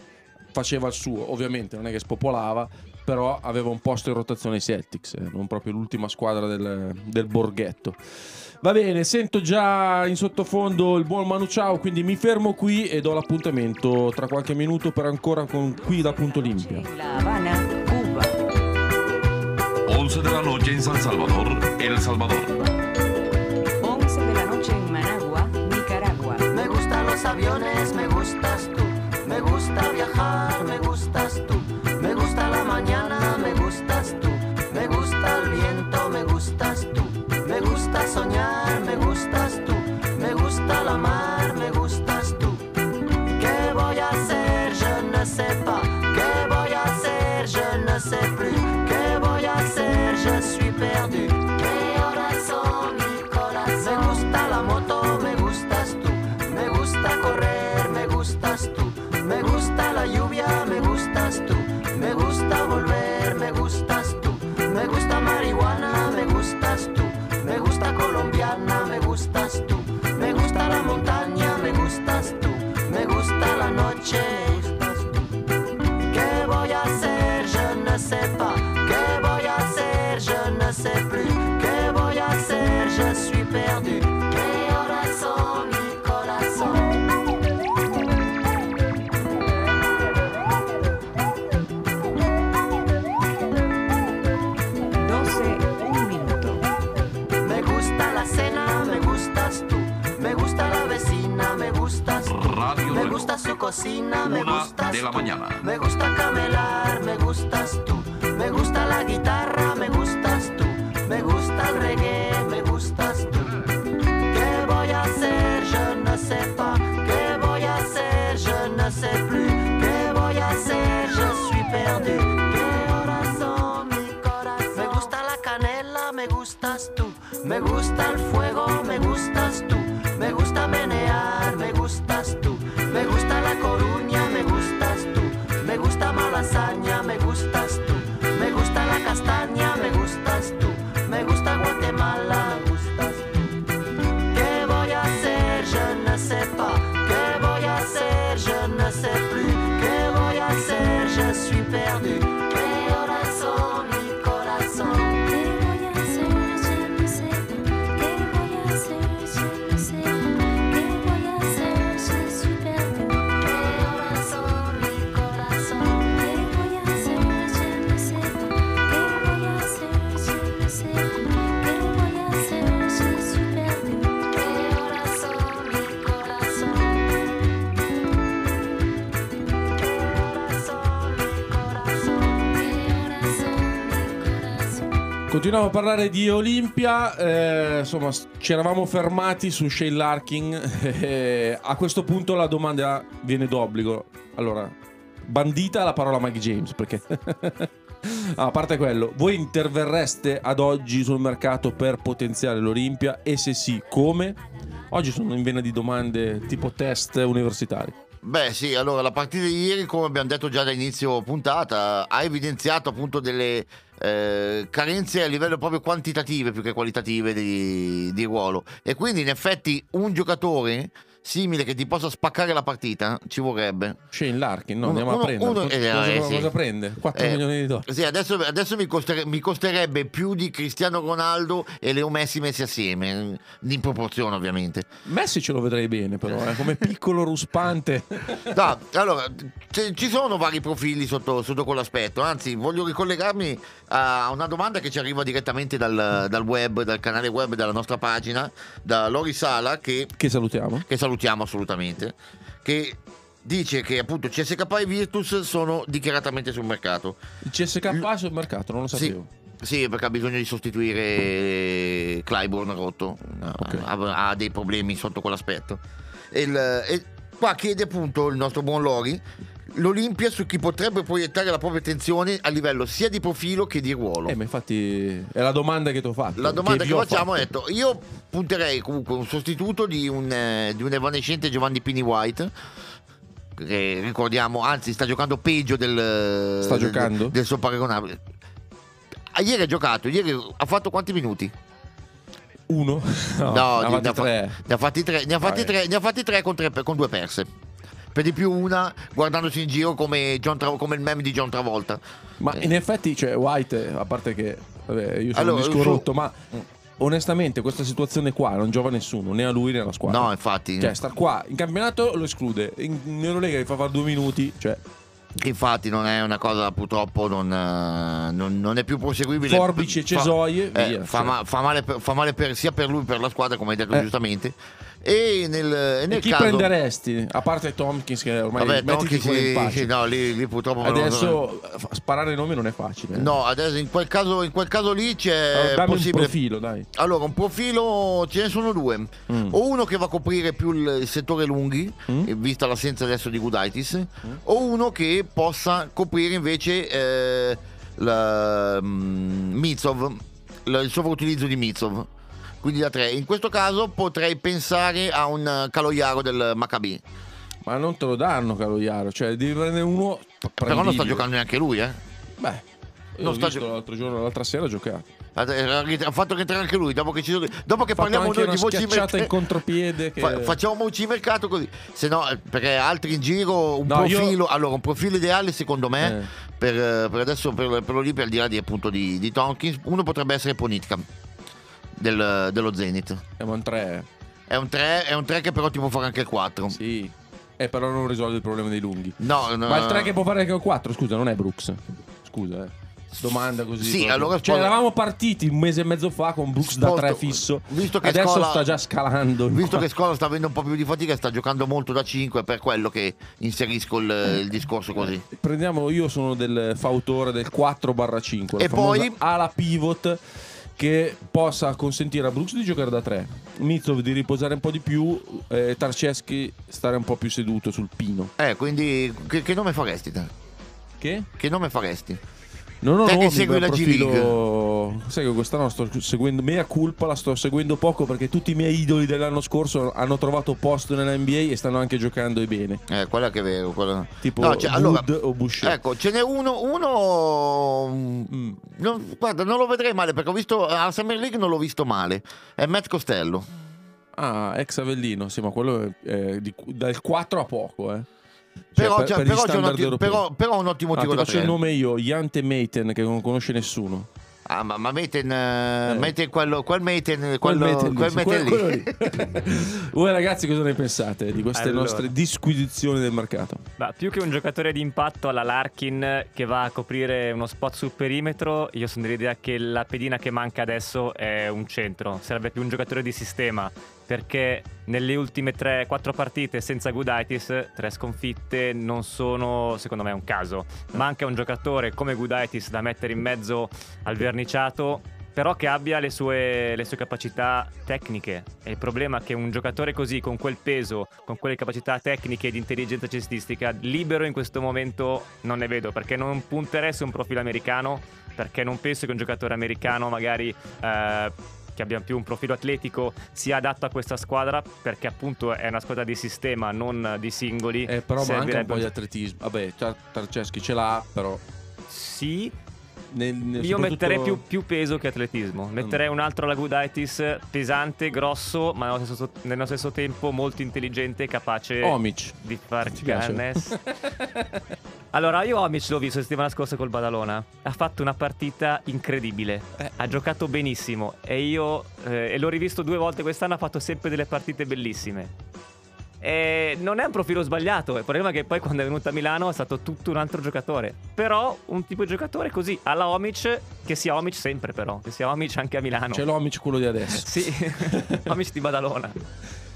faceva il suo. Ovviamente non è che spopolava, però aveva un posto in rotazione ai Celtics, eh, non proprio l'ultima squadra del, del borghetto. Va bene, sento già in sottofondo il buon Manu Ciao, quindi mi fermo qui e do l'appuntamento tra qualche minuto per ancora con qui da Punto Olimpia. La Habana, Cuba. 11 de la noche en San Salvador, El Salvador. 11 de la noche en Managua, Nicaragua. Me gustan los aviones, me gustas tú. Me gusta viajar, me gustas tú. Me gusta la mañana, me gustas tú. Me gusta el viento, me gustas tú. Me gusta soñar, me gustas la lluvia, me gustas tú. Cocina, me Una gustas de la tú. mañana. Me gusta camelar, me gustas tú. Me gusta la guitarra, me gustas tú. Me gusta el reggae, me gustas tú. ¿Qué voy a hacer? Je ne sais pas. ¿Qué voy a hacer? Je ne sais plus. ¿Qué voy a hacer? Je suis perdu. ¿Qué horas son mi corazón? Me gusta la canela, me gustas tú. Me gusta el fuego, Continuiamo a parlare di Olimpia, eh, insomma ci eravamo fermati su Shane Larkin, eh, a questo punto la domanda viene d'obbligo. Allora, bandita la parola Mike James, perché... Ah, a parte quello, voi interverreste ad oggi sul mercato per potenziare l'Olimpia e se sì, come? Oggi sono in vena di domande tipo test universitari. Beh sì, allora la partita di ieri, come abbiamo detto già da inizio puntata, ha evidenziato appunto delle eh, carenze a livello proprio quantitative più che qualitative di, di ruolo. E quindi in effetti un giocatore simile che ti possa spaccare la partita ci vorrebbe. Shane Larkin, no, Uno- andiamo uno- a prendere. uno- cosa, eh, cosa- eh, sì. cosa prende? 4 Eh, milioni di dollari. Sì, adesso, adesso mi, costere- mi costerebbe più di Cristiano Ronaldo e Leo Messi messi assieme, in proporzione ovviamente. Messi ce lo vedrei bene però, eh, come piccolo ruspante. No, allora, c- ci sono vari profili sotto, sotto quell'aspetto, anzi voglio ricollegarmi a una domanda che ci arriva direttamente dal, dal web, dal canale web della nostra pagina, da Lori Sala, che, che salutiamo. che salutiamo assolutamente, che dice che appunto CSK e Virtus sono dichiaratamente sul mercato. Il CSK è sul mercato, non lo Sì, sapevo. sì, perché ha bisogno di sostituire Clyburn rotto, Ok. ha, ha dei problemi sotto quell'aspetto. Il- e qua chiede appunto il nostro buon Lori l'Olimpia su chi potrebbe proiettare la propria attenzione a livello sia di profilo che di ruolo. Eh, ma infatti è la domanda che ti ho fatto. La domanda che, ho facciamo è detto, io punterei comunque un sostituto di un, eh, di un evanescente Giovanni Pini White che ricordiamo, anzi sta giocando peggio del Sta del- giocando? del suo paragonabile. Ah, ieri ha giocato, ieri ha fatto quanti minuti? Uno? No, No, ne ha fatti tre. Ne ha fatti tre, ne ha fatti tre, ne ha fatti tre con, tre- con due perse. Per di più una guardandosi in giro come, John Tra- come il meme di John Travolta. Ma in effetti, cioè, White, a parte che vabbè, io sono Allora, un disco su- rotto, ma onestamente questa situazione qua non giova a nessuno, né a lui né alla squadra. No, infatti. Cioè, star qua in campionato lo esclude, in, in Eurolega gli fa fare due minuti, cioè, Infatti non è una cosa purtroppo non, eh, non- non è più proseguibile. Forbici e Fa- cesoie, eh, via, fa, cioè. ma- fa male, per, fa male per- sia per lui che per la squadra, come hai detto Eh. giustamente. E nel, e nel e chi caso, prenderesti? A parte Tompkins che ormai Vabbè, Tompkins, sì, sì, no, lì, lì purtroppo non- Adesso fa- sparare i nomi non è facile. eh. No, adesso in quel caso, in quel caso lì c'è Allora, dammi un possibile. profilo, dai. Allora, un profilo ce ne sono due. Mm. O uno che va a coprire più il, settore lunghi, Mm. eh, vista l'assenza adesso di Gudaitis, o uno che possa coprire invece eh, la, mm, Mitsov, la- il sovrautilizzo di Mitsov. Quindi da tre. In questo caso potrei pensare a un eh, Caloiaro del Maccabi. Ma non te lo danno, caro Iaro. Cioè, devi prendere uno. Però non sta prendibile. giocando neanche lui, eh. Beh, io Non sta gio- l'altro giorno, l'altra sera ha giocato. Ha fatto rientrare anche lui. Dopo che, ci sono- dopo che parliamo noi di voci schiacciata merc- in contropiede. Che... Fa- facciamo voci mercato così. Se no, eh, perché altri in giro, un No, io- profilo. Allora, un profilo ideale secondo me. Eh. Per, eh, per adesso, per, per l'Olimpia, al di là di, appunto di, di Tompkins, uno potrebbe essere Ponitka del- dello Zenith. Siamo in tre. È un 3, è un 3 che però ti può fare anche il 4. Sì. Eh, però non risolve il problema dei lunghi. No, no, Ma il 3 che può fare anche il 4, scusa, non è Brooks. Scusa, eh. Domanda così. Sì, proprio. allora Cioè, eravamo partiti un mese e mezzo fa con Brooks da Sposto- 3 fisso. visto che Adesso Scola- sta già scalando. Visto che Scola sta avendo un po' più di fatica, sta giocando molto da 5, è per quello che inserisco il, il discorso così. Prendiamo, io sono del fautore del 4-5. la E poi- ala pivot che possa consentire a Brooks di giocare da 3, Mitsov di riposare un po' di più, eh, Tarceschi stare un po' più seduto sul pino. Eh, quindi che, che nome faresti te? Che? Che nome faresti? Non ho Te che segui la profilo... Sai che quest'anno sto seguendo mea culpa, la sto seguendo poco perché tutti i miei idoli dell'anno scorso hanno trovato posto nella NBA e stanno anche giocando e bene. Eh, quella che è vero. Quella... Tipo No, cioè, allora, o Boucher. Ecco, ce n'è uno. uno mm, non- guarda, non lo vedrei male perché ho visto a Summer League non l'ho visto male. È Matt Costello. Ah, ex Avellino, sì, ma quello è, è di- dal 4 a poco, eh. Cioè, Però, per- cioè, per però c'è un ottimo, però, però un ottimo Ah, tiro ti da faccio il nome io, Jante Meiten, che non conosce nessuno. Ah, ma, ma Meten, eh, Meten quello, quel Meten, quello, Meiten lì, quel Meten quello- lì. quello lì. Voi ragazzi cosa ne pensate di queste Allora. nostre disquisizioni del mercato? Ma più che un giocatore di impatto alla Larkin che va a coprire uno spot sul perimetro, io sono dell'idea che la pedina che manca adesso è un centro. Serve più un giocatore di sistema. Perché nelle ultime 3-4 partite senza Gudaitis, tre sconfitte non sono, secondo me, un caso. Manca un giocatore come Gudaitis da mettere in mezzo al verniciato però che abbia le sue, le sue capacità tecniche. E il problema è che un giocatore così, con quel peso, con quelle capacità tecniche e di intelligenza cestistica, libero in questo momento non ne vedo, perché non punterei su un profilo americano, perché non penso che un giocatore americano magari... eh, che abbia più un profilo atletico sia adatto a questa squadra perché appunto è una squadra di sistema non di singoli Eh, però manca un po' di atletismo. Vabbè, Tar- Tarceschi ce l'ha, però... sì nel- nel- Io soprattutto- metterei più, più peso che atletismo. Metterei un altro alla Gudaitis pesante, grosso, ma nello stesso, nello stesso tempo molto intelligente e capace Omic. di far Ti piace? cannes. allora, io Omic l'ho visto settimana scorsa col Badalona. Ha fatto una partita incredibile. Eh. Ha giocato benissimo. E io eh, e l'ho rivisto due volte quest'anno. Ha fatto sempre delle partite bellissime. E non è un profilo sbagliato. Il problema è che poi quando è venuto a Milano è stato tutto un altro giocatore. Però un tipo di giocatore così, alla Omic, che sia Omic sempre però, che sia Omic anche a Milano. C'è l'Omic quello di adesso. Sì, Omic di Badalona.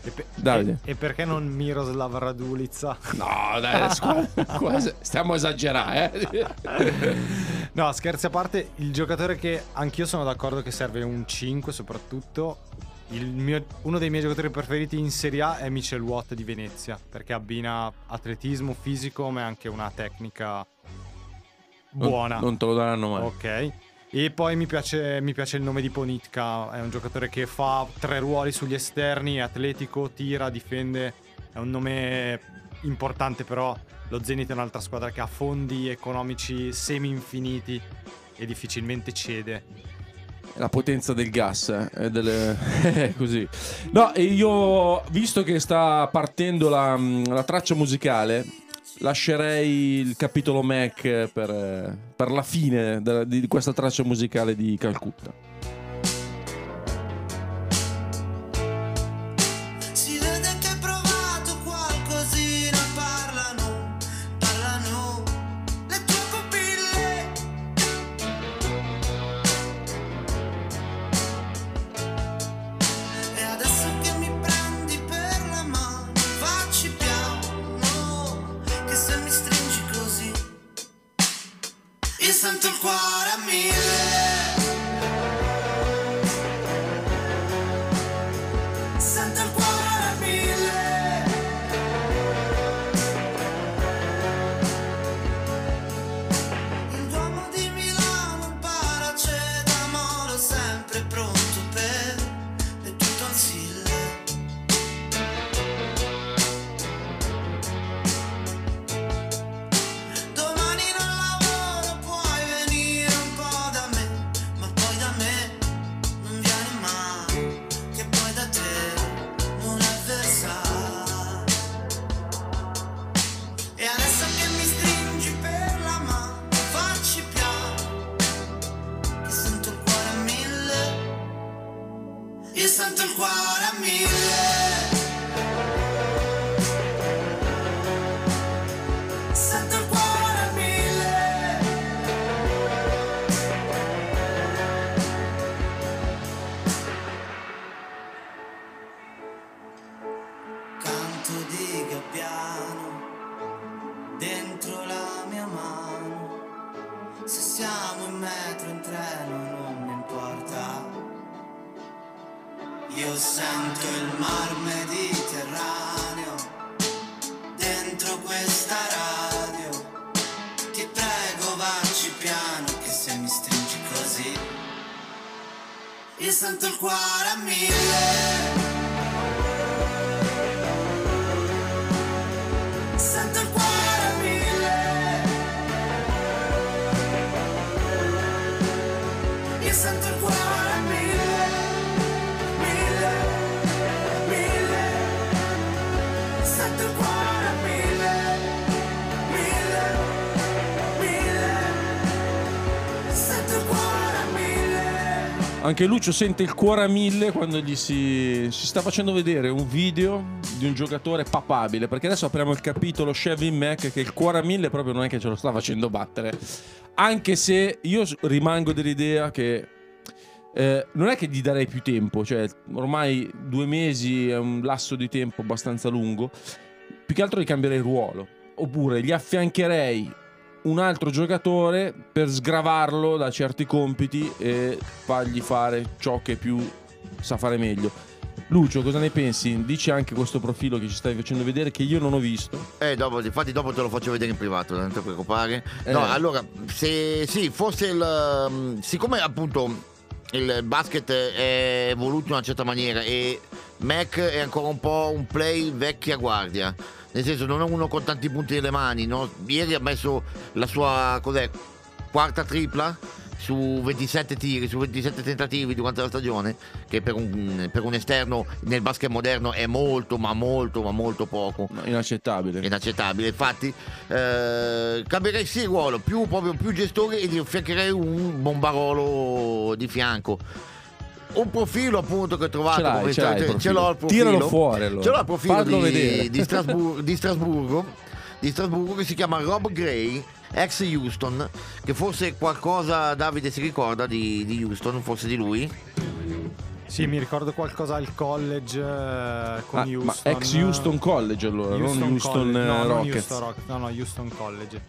E, pe- Davide. e- e perché non Miroslav Radulica? No, dai, scusa, qua stiamo a esagerare. Eh? No, scherzi a parte, il giocatore che anch'io sono d'accordo che serve un 5 soprattutto. Mio- uno dei miei giocatori preferiti in Serie A è Michel Watt di Venezia, perché abbina atletismo fisico ma anche una tecnica buona. Non, non te lo daranno mai. Ok. E poi mi piace, mi piace il nome di Ponitka, è un giocatore che fa tre ruoli sugli esterni, è atletico, tira, difende, è un nome importante però lo Zenit è un'altra squadra che ha fondi economici semi-infiniti e difficilmente cede. La potenza del gas, eh, delle- è così. No, e io, visto che sta partendo la, la traccia musicale, lascerei il capitolo Mac per, eh, per la fine della- di questa traccia musicale di Calcutta. Anche Lucio sente il cuore a mille quando gli si, si sta facendo vedere un video di un giocatore papabile. Perché adesso apriamo il capitolo Chevy Mac che il cuore a mille proprio non è che ce lo sta facendo battere. Anche se io rimango dell'idea che eh, non è che gli darei più tempo, cioè ormai due mesi è un lasso di tempo abbastanza lungo. Più che altro gli cambierei ruolo. Oppure gli affiancherei un altro giocatore per sgravarlo da certi compiti e fargli fare ciò che più sa fare meglio. Lucio, cosa ne pensi? Dici anche questo profilo che ci stai facendo vedere che io non ho visto. Eh, dopo, infatti dopo te lo faccio vedere in privato, non ti preoccupare. Eh. No, allora, se sì, fosse il... um, Siccome appunto il basket è evoluto in una certa maniera e Mac è ancora un po' un play vecchia guardia, nel senso non è uno con tanti punti nelle mani, no? ieri ha messo la sua, cos'è, quarta tripla su 27 tiri, su 27 tentativi durante la stagione, che per un, per un esterno nel basket moderno è molto, ma molto, ma molto poco inaccettabile. inaccettabile. Infatti, eh, cambierei sì il ruolo, più, proprio, più gestore e gli affiancherei un bombarolo di fianco. Un profilo appunto che ho trovato Ce l'hai, come- ce ce profilo. l'ho il profilo. Tiralo fuori, allora. Ce l'ho il profilo di, di Strasbur- di Strasburgo di Strasburgo che si chiama Rob Gray ex Houston che forse qualcosa Davide si ricorda di, di Houston forse di lui Sì, mi ricordo qualcosa al college eh, con Ah, ma Houston. ex Houston College allora, non Houston College. eh, no, non Rockets. Houston Rockets, no, no, Houston College.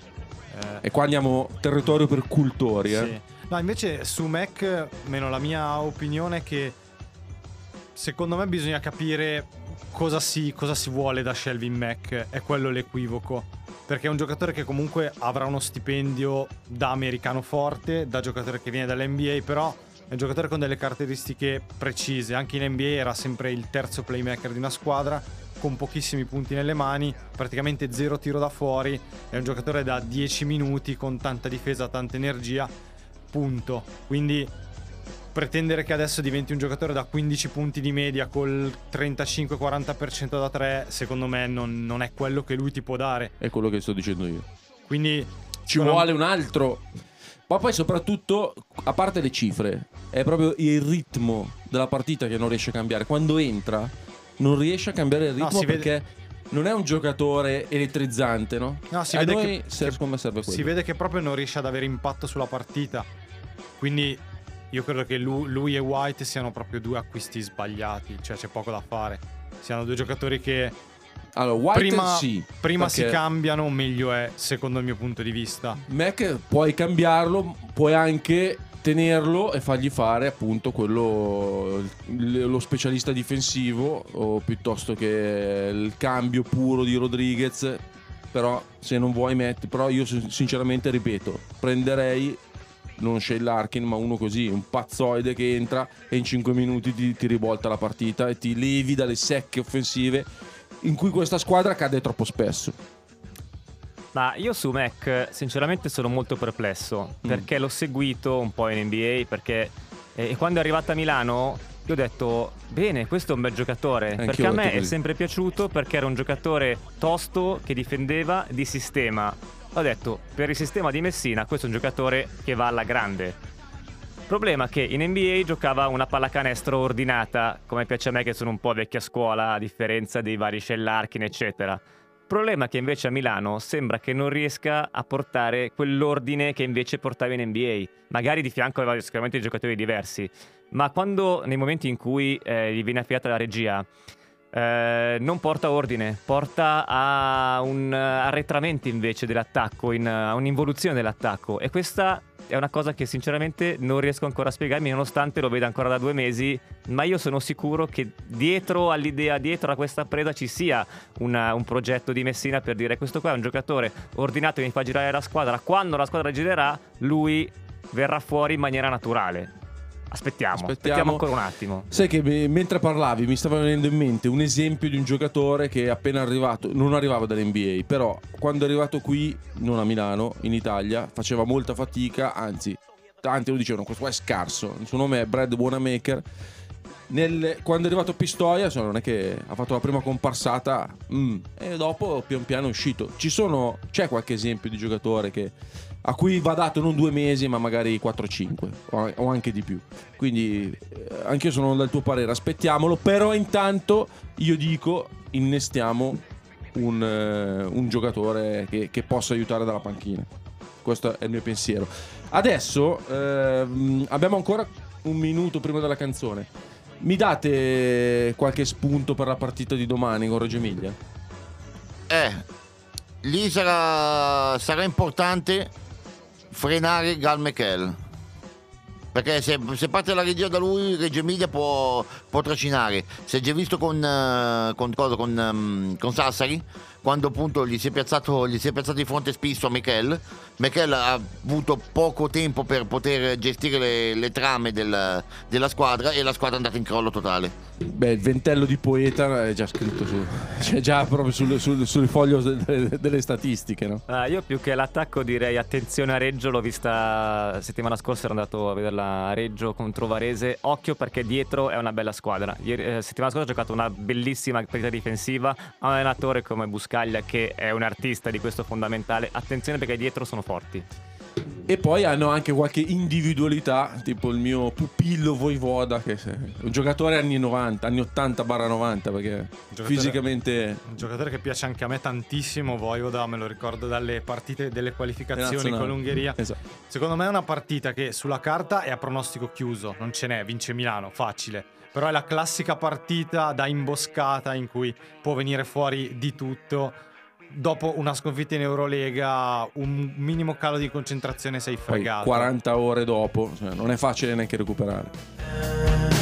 Eh, E qua andiamo territorio per cultori, eh. Sì. No, invece su Mac, meno la mia opinione è che secondo me bisogna capire cosa si, cosa si vuole da Shelvin Mac, è quello l'equivoco. Perché è un giocatore che comunque avrà uno stipendio da americano forte, da giocatore che viene dall'NBA, però è un giocatore con delle caratteristiche precise. Anche in NBA era sempre il terzo playmaker di una squadra, con pochissimi punti nelle mani, praticamente zero tiro da fuori. È un giocatore da 10 minuti, con tanta difesa, tanta energia punto. Quindi pretendere che adesso diventi un giocatore da 15 punti di media col 35-40% da 3, secondo me non, non è quello che lui ti può dare. È quello che sto dicendo io. Quindi Ci sono- vuole un altro. Ma poi soprattutto, a parte le cifre, è proprio il ritmo della partita che non riesce a cambiare. Quando entra, non riesce a cambiare il No, ritmo vede- perché non è un giocatore elettrizzante, no? No, si vede che- che- serve quello. si vede che proprio non riesce ad avere impatto sulla partita. Quindi io credo che lu- lui, e White siano proprio due acquisti sbagliati, cioè c'è poco da fare. Siano due giocatori che Allora, White prima, sì. prima si cambiano, meglio è, secondo il mio punto di vista. Mac puoi cambiarlo, puoi anche tenerlo e fargli fare appunto quello lo specialista difensivo o piuttosto che il cambio puro di Rodriguez però se non vuoi mettere però io sin- sinceramente ripeto prenderei non Shea Larkin ma uno così un pazzoide che entra e in 5 minuti ti, ti rivolta la partita e ti levi dalle secche offensive in cui questa squadra cade troppo spesso Ma io su Mac sinceramente sono molto perplesso Mm. perché l'ho seguito un po' in NBA perché eh, quando è arrivata a Milano io ho detto bene questo è un bel giocatore Anch'io perché a me è sempre piaciuto perché era un giocatore tosto che difendeva di sistema. Ho detto per il sistema di Messina questo è un giocatore che va alla grande. Problema che in NBA giocava una pallacanestro ordinata, come piace a me che sono un po' vecchia scuola, a differenza dei vari Scellarkin, eccetera. Problema che invece a Milano sembra che non riesca a portare quell'ordine che invece portava in NBA. Magari di fianco aveva sicuramente giocatori diversi, ma quando nei momenti in cui eh, gli viene affidata la regia, eh, non porta ordine, porta a un eh, arretramento invece dell'attacco, in, a un'involuzione dell'attacco. E questa è una cosa che sinceramente non riesco ancora a spiegarmi, nonostante lo veda ancora da due mesi. Ma io sono sicuro che dietro all'idea, dietro a questa presa ci sia una- un progetto di Messina per dire questo qua è un giocatore ordinato che mi fa girare la squadra. Quando la squadra girerà, lui verrà fuori in maniera naturale. Aspettiamo, aspettiamo, Aspettiamo. ancora un attimo. Sai che mi- mentre parlavi mi stava venendo in mente un esempio di un giocatore che è appena arrivato, non arrivava dall'NBA, però quando è arrivato qui, non a Milano, in Italia, faceva molta fatica, anzi, tanti lo dicevano, questo qua è scarso, il suo nome è Brad Wanamaker. Nel- quando è arrivato Pistoia, insomma, non è che ha fatto la prima comparsata mm, e dopo pian piano è uscito. Ci sono, c'è qualche esempio di giocatore che, a cui va dato non due mesi, ma magari 4-5 o, o anche di più. Quindi eh, anche io sono del tuo parere, aspettiamolo. Però intanto io dico innestiamo un, eh, un giocatore che, che possa aiutare dalla panchina. Questo è il mio pensiero. Adesso ehm, abbiamo ancora un minuto prima della canzone. Mi date qualche spunto per la partita di domani con Reggio Emilia? Eh, lì sarà, sarà importante frenare Gal McHale. Perché se, se parte la regia da lui, Reggio Emilia può, può trascinare. Si è già visto con, eh, con, cosa, con, ehm, con Sassari, quando appunto gli si è piazzato, gli si è piazzato di fronte spisso a Michel. Michel ha avuto poco tempo per poter gestire le, le trame del- della squadra e la squadra è andata in crollo totale. Beh, il ventello di poeta è già scritto su. C'è già proprio sul, sul, sul foglio delle, delle statistiche, no? Ah, io più che l'attacco direi attenzione a Reggio, l'ho vista settimana scorsa, ero andato a vederla a Reggio contro Varese, occhio perché dietro è una bella squadra. Ieri, eh, settimana scorsa ha giocato una bellissima partita difensiva, ha un allenatore come Buscaglia che è un artista di questo fondamentale, attenzione perché dietro sono forti. E poi hanno anche qualche individualità, tipo il mio pupillo Voivoda, che è un giocatore anni 90, anni 80-90, perché Giocatore- fisicamente Un giocatore che piace anche a me tantissimo, Voivoda, me lo ricordo dalle partite delle qualificazioni con l'Ungheria. Esatto. Secondo me è una partita che sulla carta è a pronostico chiuso, non ce n'è, vince Milano, facile. Però è la classica partita da imboscata in cui può venire fuori di tutto. Dopo una sconfitta in Eurolega, un minimo calo di concentrazione sei poi fregato. 40 ore dopo, cioè, non è facile neanche recuperare.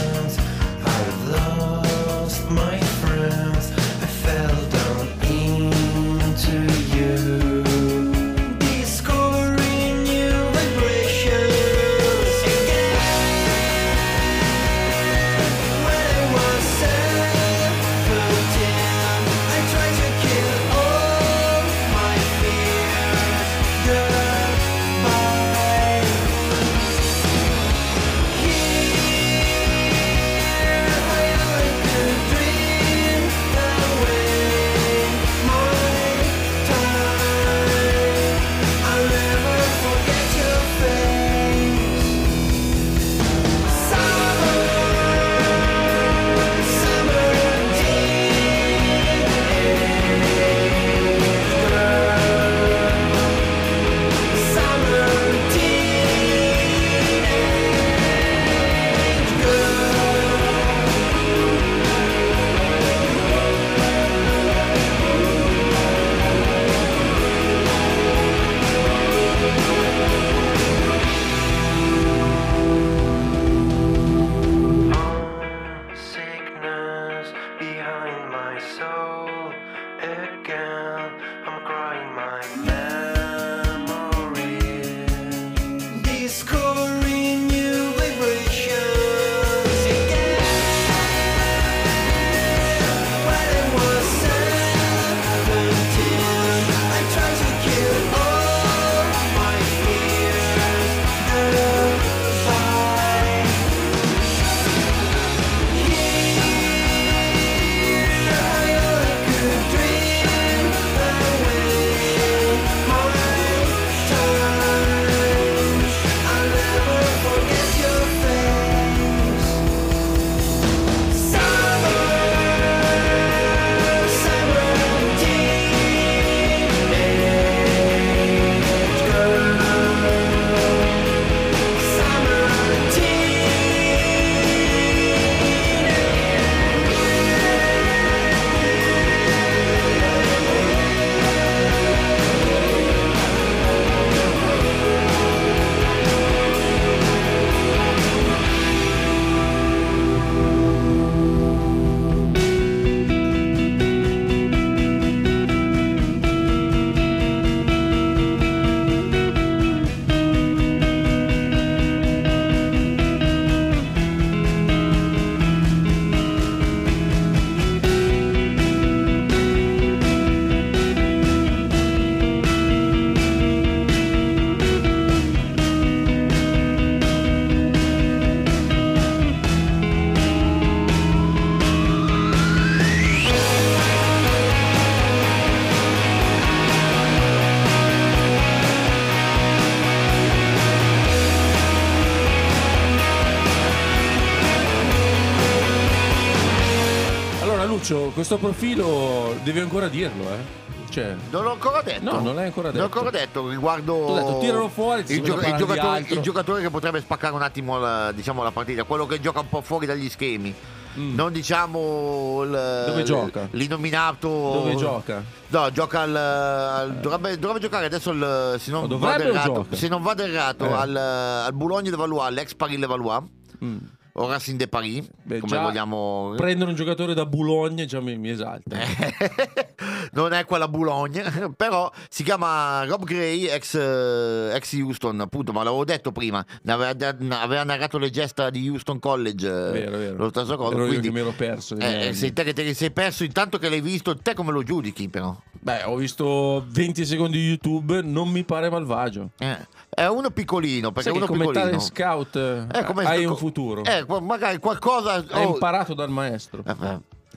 Questo profilo devi ancora dirlo, eh? Cioè, Non l'ho ancora detto. No, non l'hai ancora Non l'ho detto. ancora detto riguardo. Detto, tiralo fuori, il, parlare di giocatore, il giocatore che potrebbe spaccare un attimo la, diciamo, la partita, quello che gioca un po' fuori dagli schemi. Non diciamo il, Dove gioca? L'inominato. Dove gioca? No, gioca al. al- dovrebbe, dovrebbe giocare adesso il, se non vado errato, se non vado errato Eh. al, al Boulogne de Valois, l'ex Paris Le Valois. Mm. O Racing de Paris, Beh, come vogliamo. Prendere un giocatore da Boulogne già mi, mi esalta. non è quella Boulogne, però si chiama Rob Gray, ex, eh, ex Houston, appunto, ma l'avevo detto prima, aveva, aveva narrato le gesta di Houston College, eh, Vero, vero. lo stesso cosa. Ero io quindi, che mi ero perso. eh, eh, sei te che te sei perso intanto che l'hai visto, te come lo giudichi però? Beh, ho visto 20 secondi di YouTube, non mi pare malvagio. Eh, è uno piccolino, perché Sai uno come piccolino. tale scout Eh, come- hai un futuro. Eh, qua- magari qualcosa... Hai oh, imparato dal maestro. eh,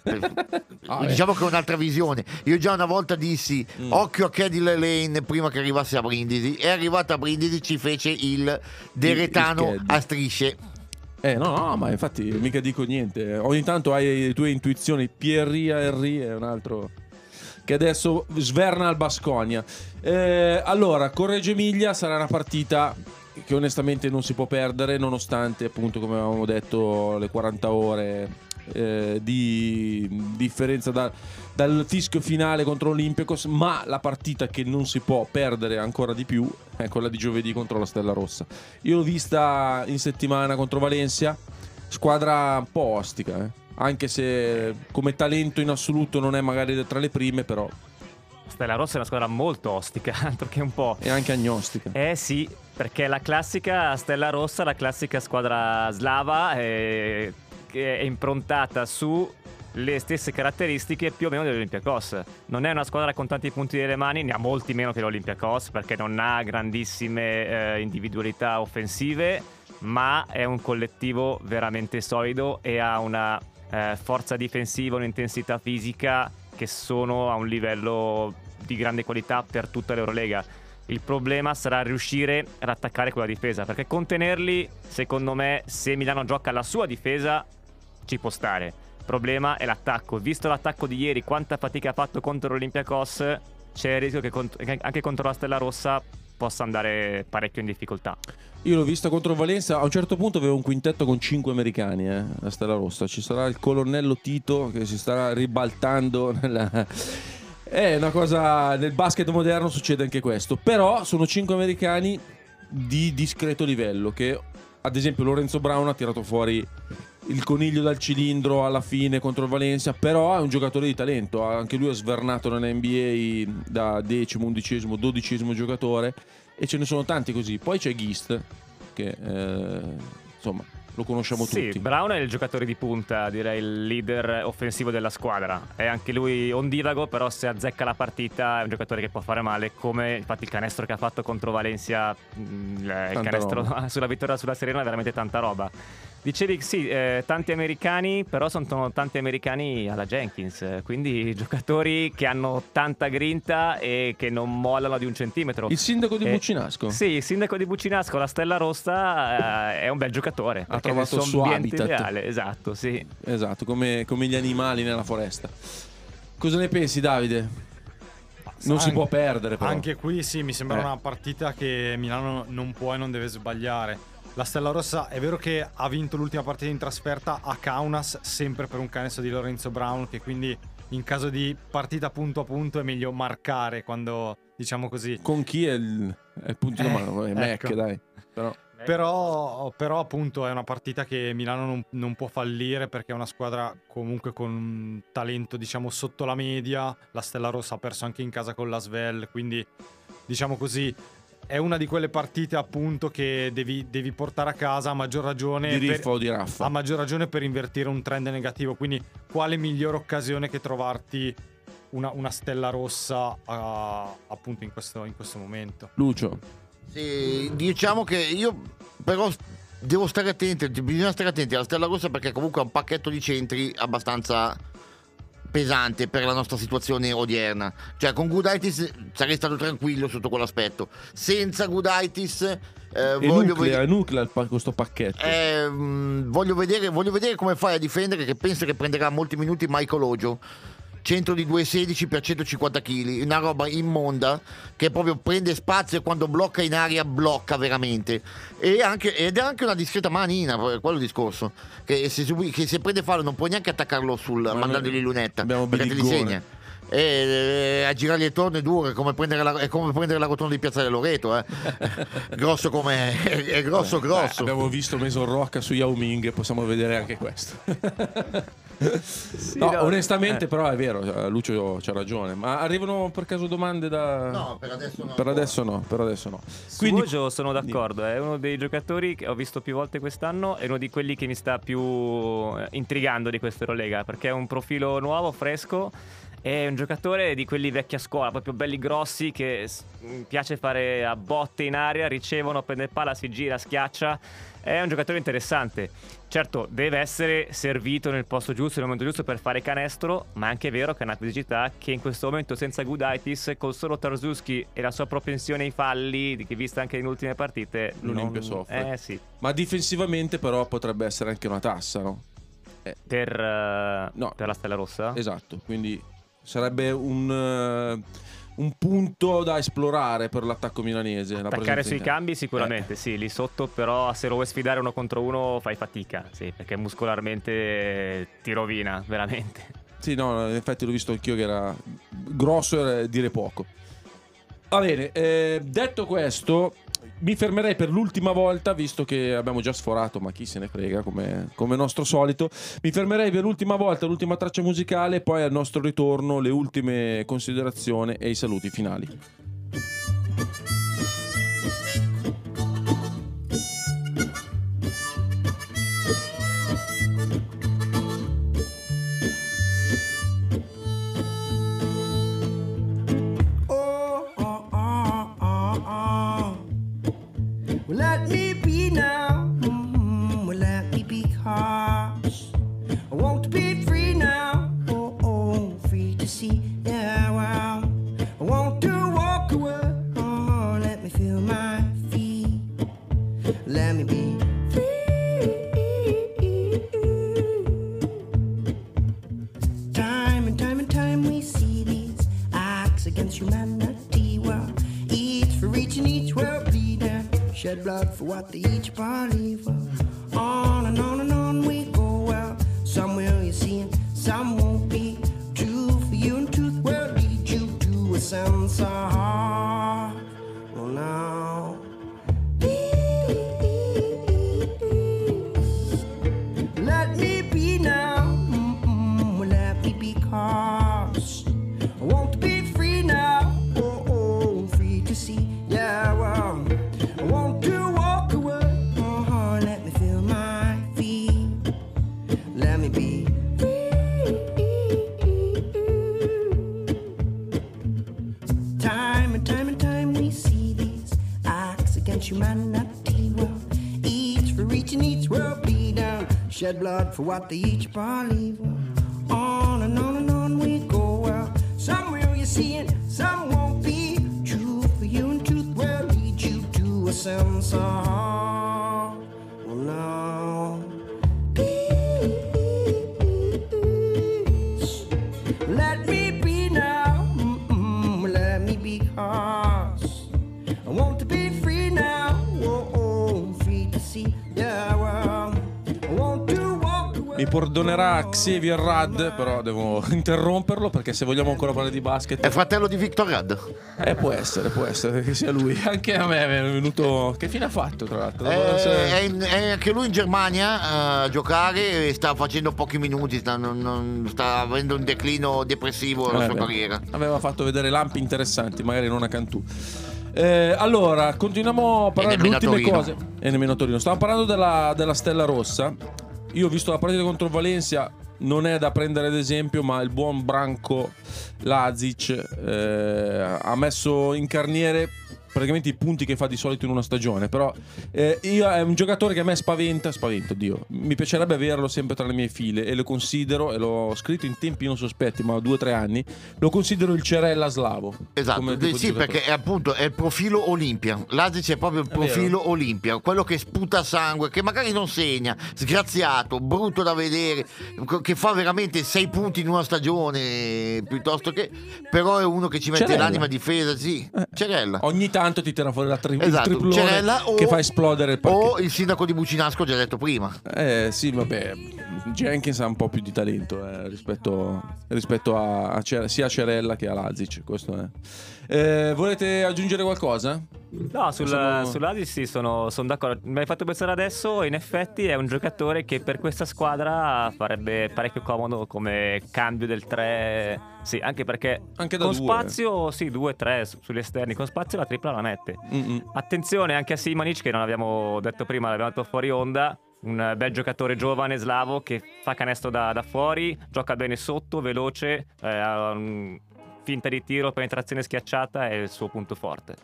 eh, Ah, beh. diciamo che è un'altra visione. Io già una volta dissi Mm. occhio a Caddy Lane prima che arrivasse a Brindisi. È arrivata a Brindisi, ci fece il deretano il Caddy. a strisce. Eh no, no, ma infatti mica dico niente. Ogni tanto hai le tue intuizioni. Pierri Henry è un altro che adesso sverna al Basconia. Eh, allora, con Reggio Emilia sarà una partita che onestamente non si può perdere, nonostante appunto, come avevamo detto, le 40 ore eh, di differenza da- dal fischio finale contro l'Olympiacos, ma la partita che non si può perdere ancora di più è quella di giovedì contro la Stella Rossa. Io l'ho vista in settimana contro Valencia, squadra un po' ostica, eh. anche se come talento in assoluto non è magari tra le prime, però Stella Rossa è una squadra molto ostica, altro che un po'. è anche agnostica. Eh sì, perché la classica Stella Rossa, la classica squadra slava, eh, che è improntata su le stesse caratteristiche più o meno dell'Olympiacos. Non è una squadra con tanti punti nelle mani, ne ha molti meno che l'Olympiacos perché non ha grandissime eh, individualità offensive, ma è un collettivo veramente solido e ha una eh, forza difensiva, un'intensità fisica che sono a un livello di grande qualità per tutta l'Eurolega. Il problema sarà riuscire ad attaccare quella difesa, perché contenerli, secondo me, se Milano gioca la sua difesa, ci può stare. Il problema è l'attacco. Visto l'attacco di ieri, quanta fatica ha fatto contro l'Olympiacos, c'è il rischio che anche contro la Stella Rossa possa andare parecchio in difficoltà. Io l'ho vista contro Valenza, a un certo punto aveva un quintetto con 5 americani, eh, la Stella Rossa. Ci sarà il colonnello Tito che si starà ribaltando nella... È una cosa, nel basket moderno succede anche questo, però sono 5 americani di discreto livello che ad esempio Lorenzo Brown ha tirato fuori il coniglio dal cilindro alla fine contro il Valencia, però è un giocatore di talento, anche lui ha svernato nell'NBA da decimo, undicesimo, dodicesimo giocatore e ce ne sono tanti così. Poi c'è Gist che eh, insomma lo conosciamo Sì, tutti. Brown è il giocatore di punta, direi il leader offensivo della squadra. È anche lui ondivago, però se azzecca la partita è un giocatore che può fare male, come infatti il canestro che ha fatto contro Valencia, mm, il Tanta canestro roba. sulla vittoria sulla Serena è veramente tanta roba. Dicevi sì, eh, tanti americani, però sono tanti americani alla Jenkins, quindi giocatori che hanno tanta grinta e che non mollano di un centimetro. Il sindaco di Eh, Buccinasco. Sì, il sindaco di Bucinasco, la Stella Rossa, eh, è un bel giocatore. Ha trovato il suo habitat. ideale, esatto, sì. Esatto, come, come gli animali nella foresta. Cosa ne pensi Davide? Non si Anche- può perdere però. Anche qui sì, mi sembra Eh. una partita che Milano non può e non deve sbagliare. La Stella Rossa è vero che ha vinto l'ultima partita in trasferta a Kaunas, sempre per un canestro di Lorenzo Brown, che quindi in caso di partita punto a punto è meglio marcare quando, diciamo così. Con chi è il, è il punto Eh, mano? È Mac, ecco. dai. Però Però, però appunto è una partita che Milano non, non può fallire perché è una squadra comunque con un talento diciamo sotto la media. La Stella Rossa ha perso anche in casa con la Svel, quindi diciamo così è una di quelle partite appunto che devi, devi portare a casa a maggior ragione di per- riffa o di raffa. a maggior ragione per invertire un trend negativo. Quindi, quale migliore occasione che trovarti una, una stella rossa a- appunto in questo, in questo momento? Lucio. Sì, diciamo che io però devo stare attenti, bisogna stare attenti alla Stella Rossa perché comunque ha un pacchetto di centri abbastanza pesante per la nostra situazione odierna. Cioè con Gudaitis sarei stato tranquillo sotto quell'aspetto. Senza Gudaitis eh, voglio nuclea, vedere... pacchetto. Eh, mh, voglio, vedere, voglio vedere come fai a difendere che penso che prenderà molti minuti Michael Ojo centro di 2,16 per 150 kg una roba immonda che proprio prende spazio e quando blocca in aria blocca veramente. E anche- ed è anche una discreta manina quello è il discorso. Che se, che se prende fallo non puoi neanche attaccarlo sul noi mandandogli lunetta perché te li segna e eh, a girargli attorno è duro, è come prendere la, è come prendere la rotonda di Piazzale Loreto, eh. grosso come è, è grosso, Beh, grosso. abbiamo visto Mason Rocca su Yao Ming, possiamo vedere anche questo. no, no, onestamente, eh. però è vero, eh, Lucio c'ha ragione. Ma arrivano per caso domande da. No, per adesso no. Per adesso no, per adesso no. Quindi sono d'accordo, è uno dei giocatori che ho visto più volte quest'anno, è uno di quelli che mi sta più eh, intrigando di questa Eurolega, perché è un profilo nuovo, fresco È un giocatore di quelli vecchia scuola, proprio belli grossi, che mh, piace fare a botte in aria, ricevono, prende palla, si gira, schiaccia. È un giocatore interessante. Certo, deve essere servito nel posto giusto, nel momento giusto per fare canestro, ma è anche vero che è una fisicità che in questo momento senza Gudaitis, col solo Tarzuski e la sua propensione ai falli, che vista anche in ultime partite, L'Olimpia non- soffre. Eh sì, Ma difensivamente però potrebbe essere anche una tassa, no? per, eh, No. per la Stella Rossa. Esatto, quindi sarebbe un, eh, un punto da esplorare per l'attacco milanese. la Attaccare presenza sui cambi sicuramente, sì, lì sotto però se lo vuoi sfidare uno contro uno fai fatica, sì, perché muscolarmente ti rovina, veramente. Sì, no, in effetti l'ho visto anch'io che era grosso e dire poco. Va bene, eh, detto questo, mi fermerei per l'ultima volta, visto che abbiamo già sforato, ma chi se ne frega, come, come nostro solito. Mi fermerei per l'ultima volta, l'ultima traccia musicale, poi al nostro ritorno le ultime considerazioni e i saluti finali. For what they each believe. Xavier Rad, però devo interromperlo perché se vogliamo ancora parlare di basket... È fratello di Victor Rad. Eh, può essere, può essere che sia lui. Anche a me è venuto... Che fine ha fatto, tra l'altro? Dopo È, essere- è in- è anche lui in Germania eh, a giocare e sta facendo pochi minuti, sta, non- non- sta avendo un declino depressivo alla Eh, sua beh, carriera. Aveva fatto vedere lampi interessanti, magari non a Cantù. Eh, allora, continuiamo a parlare delle ultime Torino. cose. E nemmeno a Torino. Stavamo parlando della, della Stella Rossa. Io ho visto la partita contro il Valencia. Non è da prendere ad esempio, ma il buon Branco Lazic eh, ha messo in carniere praticamente i punti che fa di solito in una stagione. Però eh, io è un giocatore che a me spaventa, spavento, Dio. Mi piacerebbe averlo sempre tra le mie file e lo considero, e l'ho scritto in tempi non sospetti, ma due o tre anni, lo considero il Cerella slavo. Esatto, eh, di sì, perché è appunto è il profilo Olimpia. L'Azic è proprio il profilo Olimpia, quello che sputa sangue, che magari non segna, sgraziato, brutto da vedere, che fa veramente sei punti in una stagione piuttosto che. Però è uno che ci mette Cerella. l'anima difesa, sì. Cerella. Ogni tanto ti tira fuori la tri- il Esatto, triplone Cerella o, che fa esplodere il parquet. o il sindaco di Bucinasco, già detto prima. Eh sì, vabbè, Jenkins ha un po' più di talento eh, rispetto, rispetto a, a sia a Cerella che a Lazic. Questo è. Eh, volete aggiungere qualcosa? No, sul, Possiamo- sull'Asis sì, sono, sono d'accordo. Mi hai fatto pensare adesso, in effetti è un giocatore che per questa squadra farebbe parecchio comodo come cambio del 3. Sì, anche perché Anche con due. spazio, sì, 2-3 sugli esterni, con spazio la tripla la mette. Mm-mm. Attenzione anche a Simanic che non abbiamo detto prima, l'abbiamo detto fuori onda. un bel giocatore giovane slavo che fa canestro da, da fuori, gioca bene sotto, veloce, eh, finta di tiro, penetrazione schiacciata è il suo punto forte.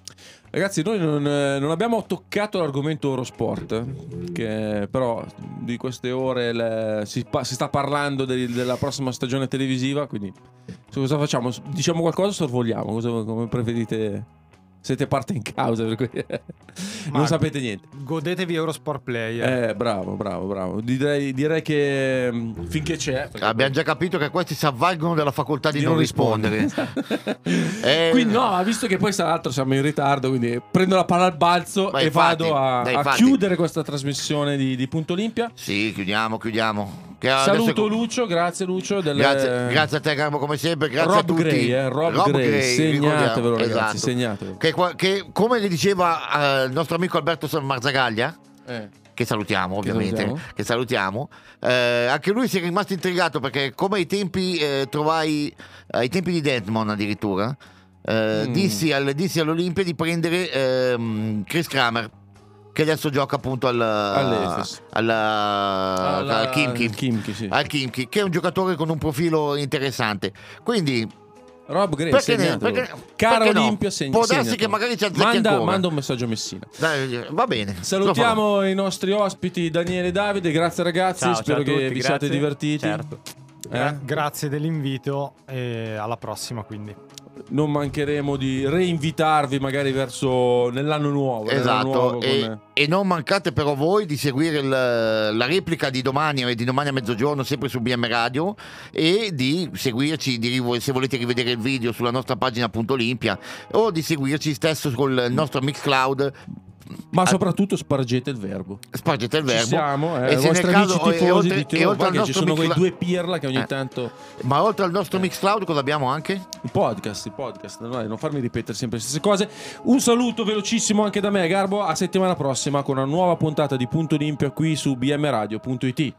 Ragazzi, noi non, eh, non abbiamo toccato l'argomento Eurosport, che però di queste ore le- si, si sta parlando del- della prossima stagione televisiva, quindi cosa facciamo? Diciamo qualcosa o sorvoliamo? Cosa, come preferite? Siete parte in causa, per cui non sapete niente. Godetevi Eurosport Player. Eh, bravo, bravo, bravo. Direi, direi che mm, finché c'è. Abbiamo già capito che questi si avvalgono della facoltà di, di non, non rispondere. Eh, Quindi no, visto che poi tra l'altro siamo in ritardo, quindi prendo la palla al balzo Ma e infatti, vado a, dai, a chiudere questa trasmissione di, di Punto Olimpia. Sì, chiudiamo, chiudiamo. Che Saluto Lucio, grazie Lucio. Del, Grazie, grazie a te Garbo come sempre, grazie a Rob tutti. Gray, eh, Rob Gray, segnatevelo, ricordiamo, ragazzi, esatto. segnatevelo. Che, che come le diceva eh, il nostro amico Alberto San Marzagaglia, Eh. che salutiamo ovviamente, salutiamo. che salutiamo, eh, anche lui si è rimasto intrigato perché come ai tempi eh, trovai, ai tempi di Deadmon addirittura, eh, Mm. dissi, al- dissi all'Olimpia di prendere ehm, Chris Kramer. Che adesso gioca appunto al, Alla- al Kimchi. Kimchi, sì. Al Kimchi, che è un giocatore con un profilo interessante. Quindi Rob Gray, Perché segnatelo. perché- Caro perché no? Olimpia, segna, Può darsi che magari ci azzecchi manda, ancora. manda un messaggio a Messina. dai, va bene. Salutiamo i nostri ospiti Daniele e Davide, grazie ragazzi, Ciao, spero ciao che tutti, vi grazie. siate divertiti. Certo. Gra- Eh? Grazie dell'invito e alla prossima quindi. Non mancheremo di reinvitarvi magari verso nell'anno nuovo. nell'anno Esatto, nuovo e, con- e non mancate però voi di seguire il- la replica di domani e di domani a mezzogiorno sempre su BM Radio e di seguirci, di se volete rivedere il video sulla nostra pagina appunto Olimpia o di seguirci stesso col nostro Mixcloud. Ma soprattutto spargete il verbo. Spargete il Ci verbo. siamo, eh, e i se vostri amici caso- tifosi e "Oh, oltre al guarda che ci sono quei due pirla che ogni Eh. tanto Ma oltre al nostro Mixcloud cosa abbiamo anche? il podcast, il podcast, non farmi ripetere sempre le stesse cose. Un saluto velocissimo anche da me, Garbo, a settimana prossima con una nuova puntata di Punto Olimpia qui su bmradio.it.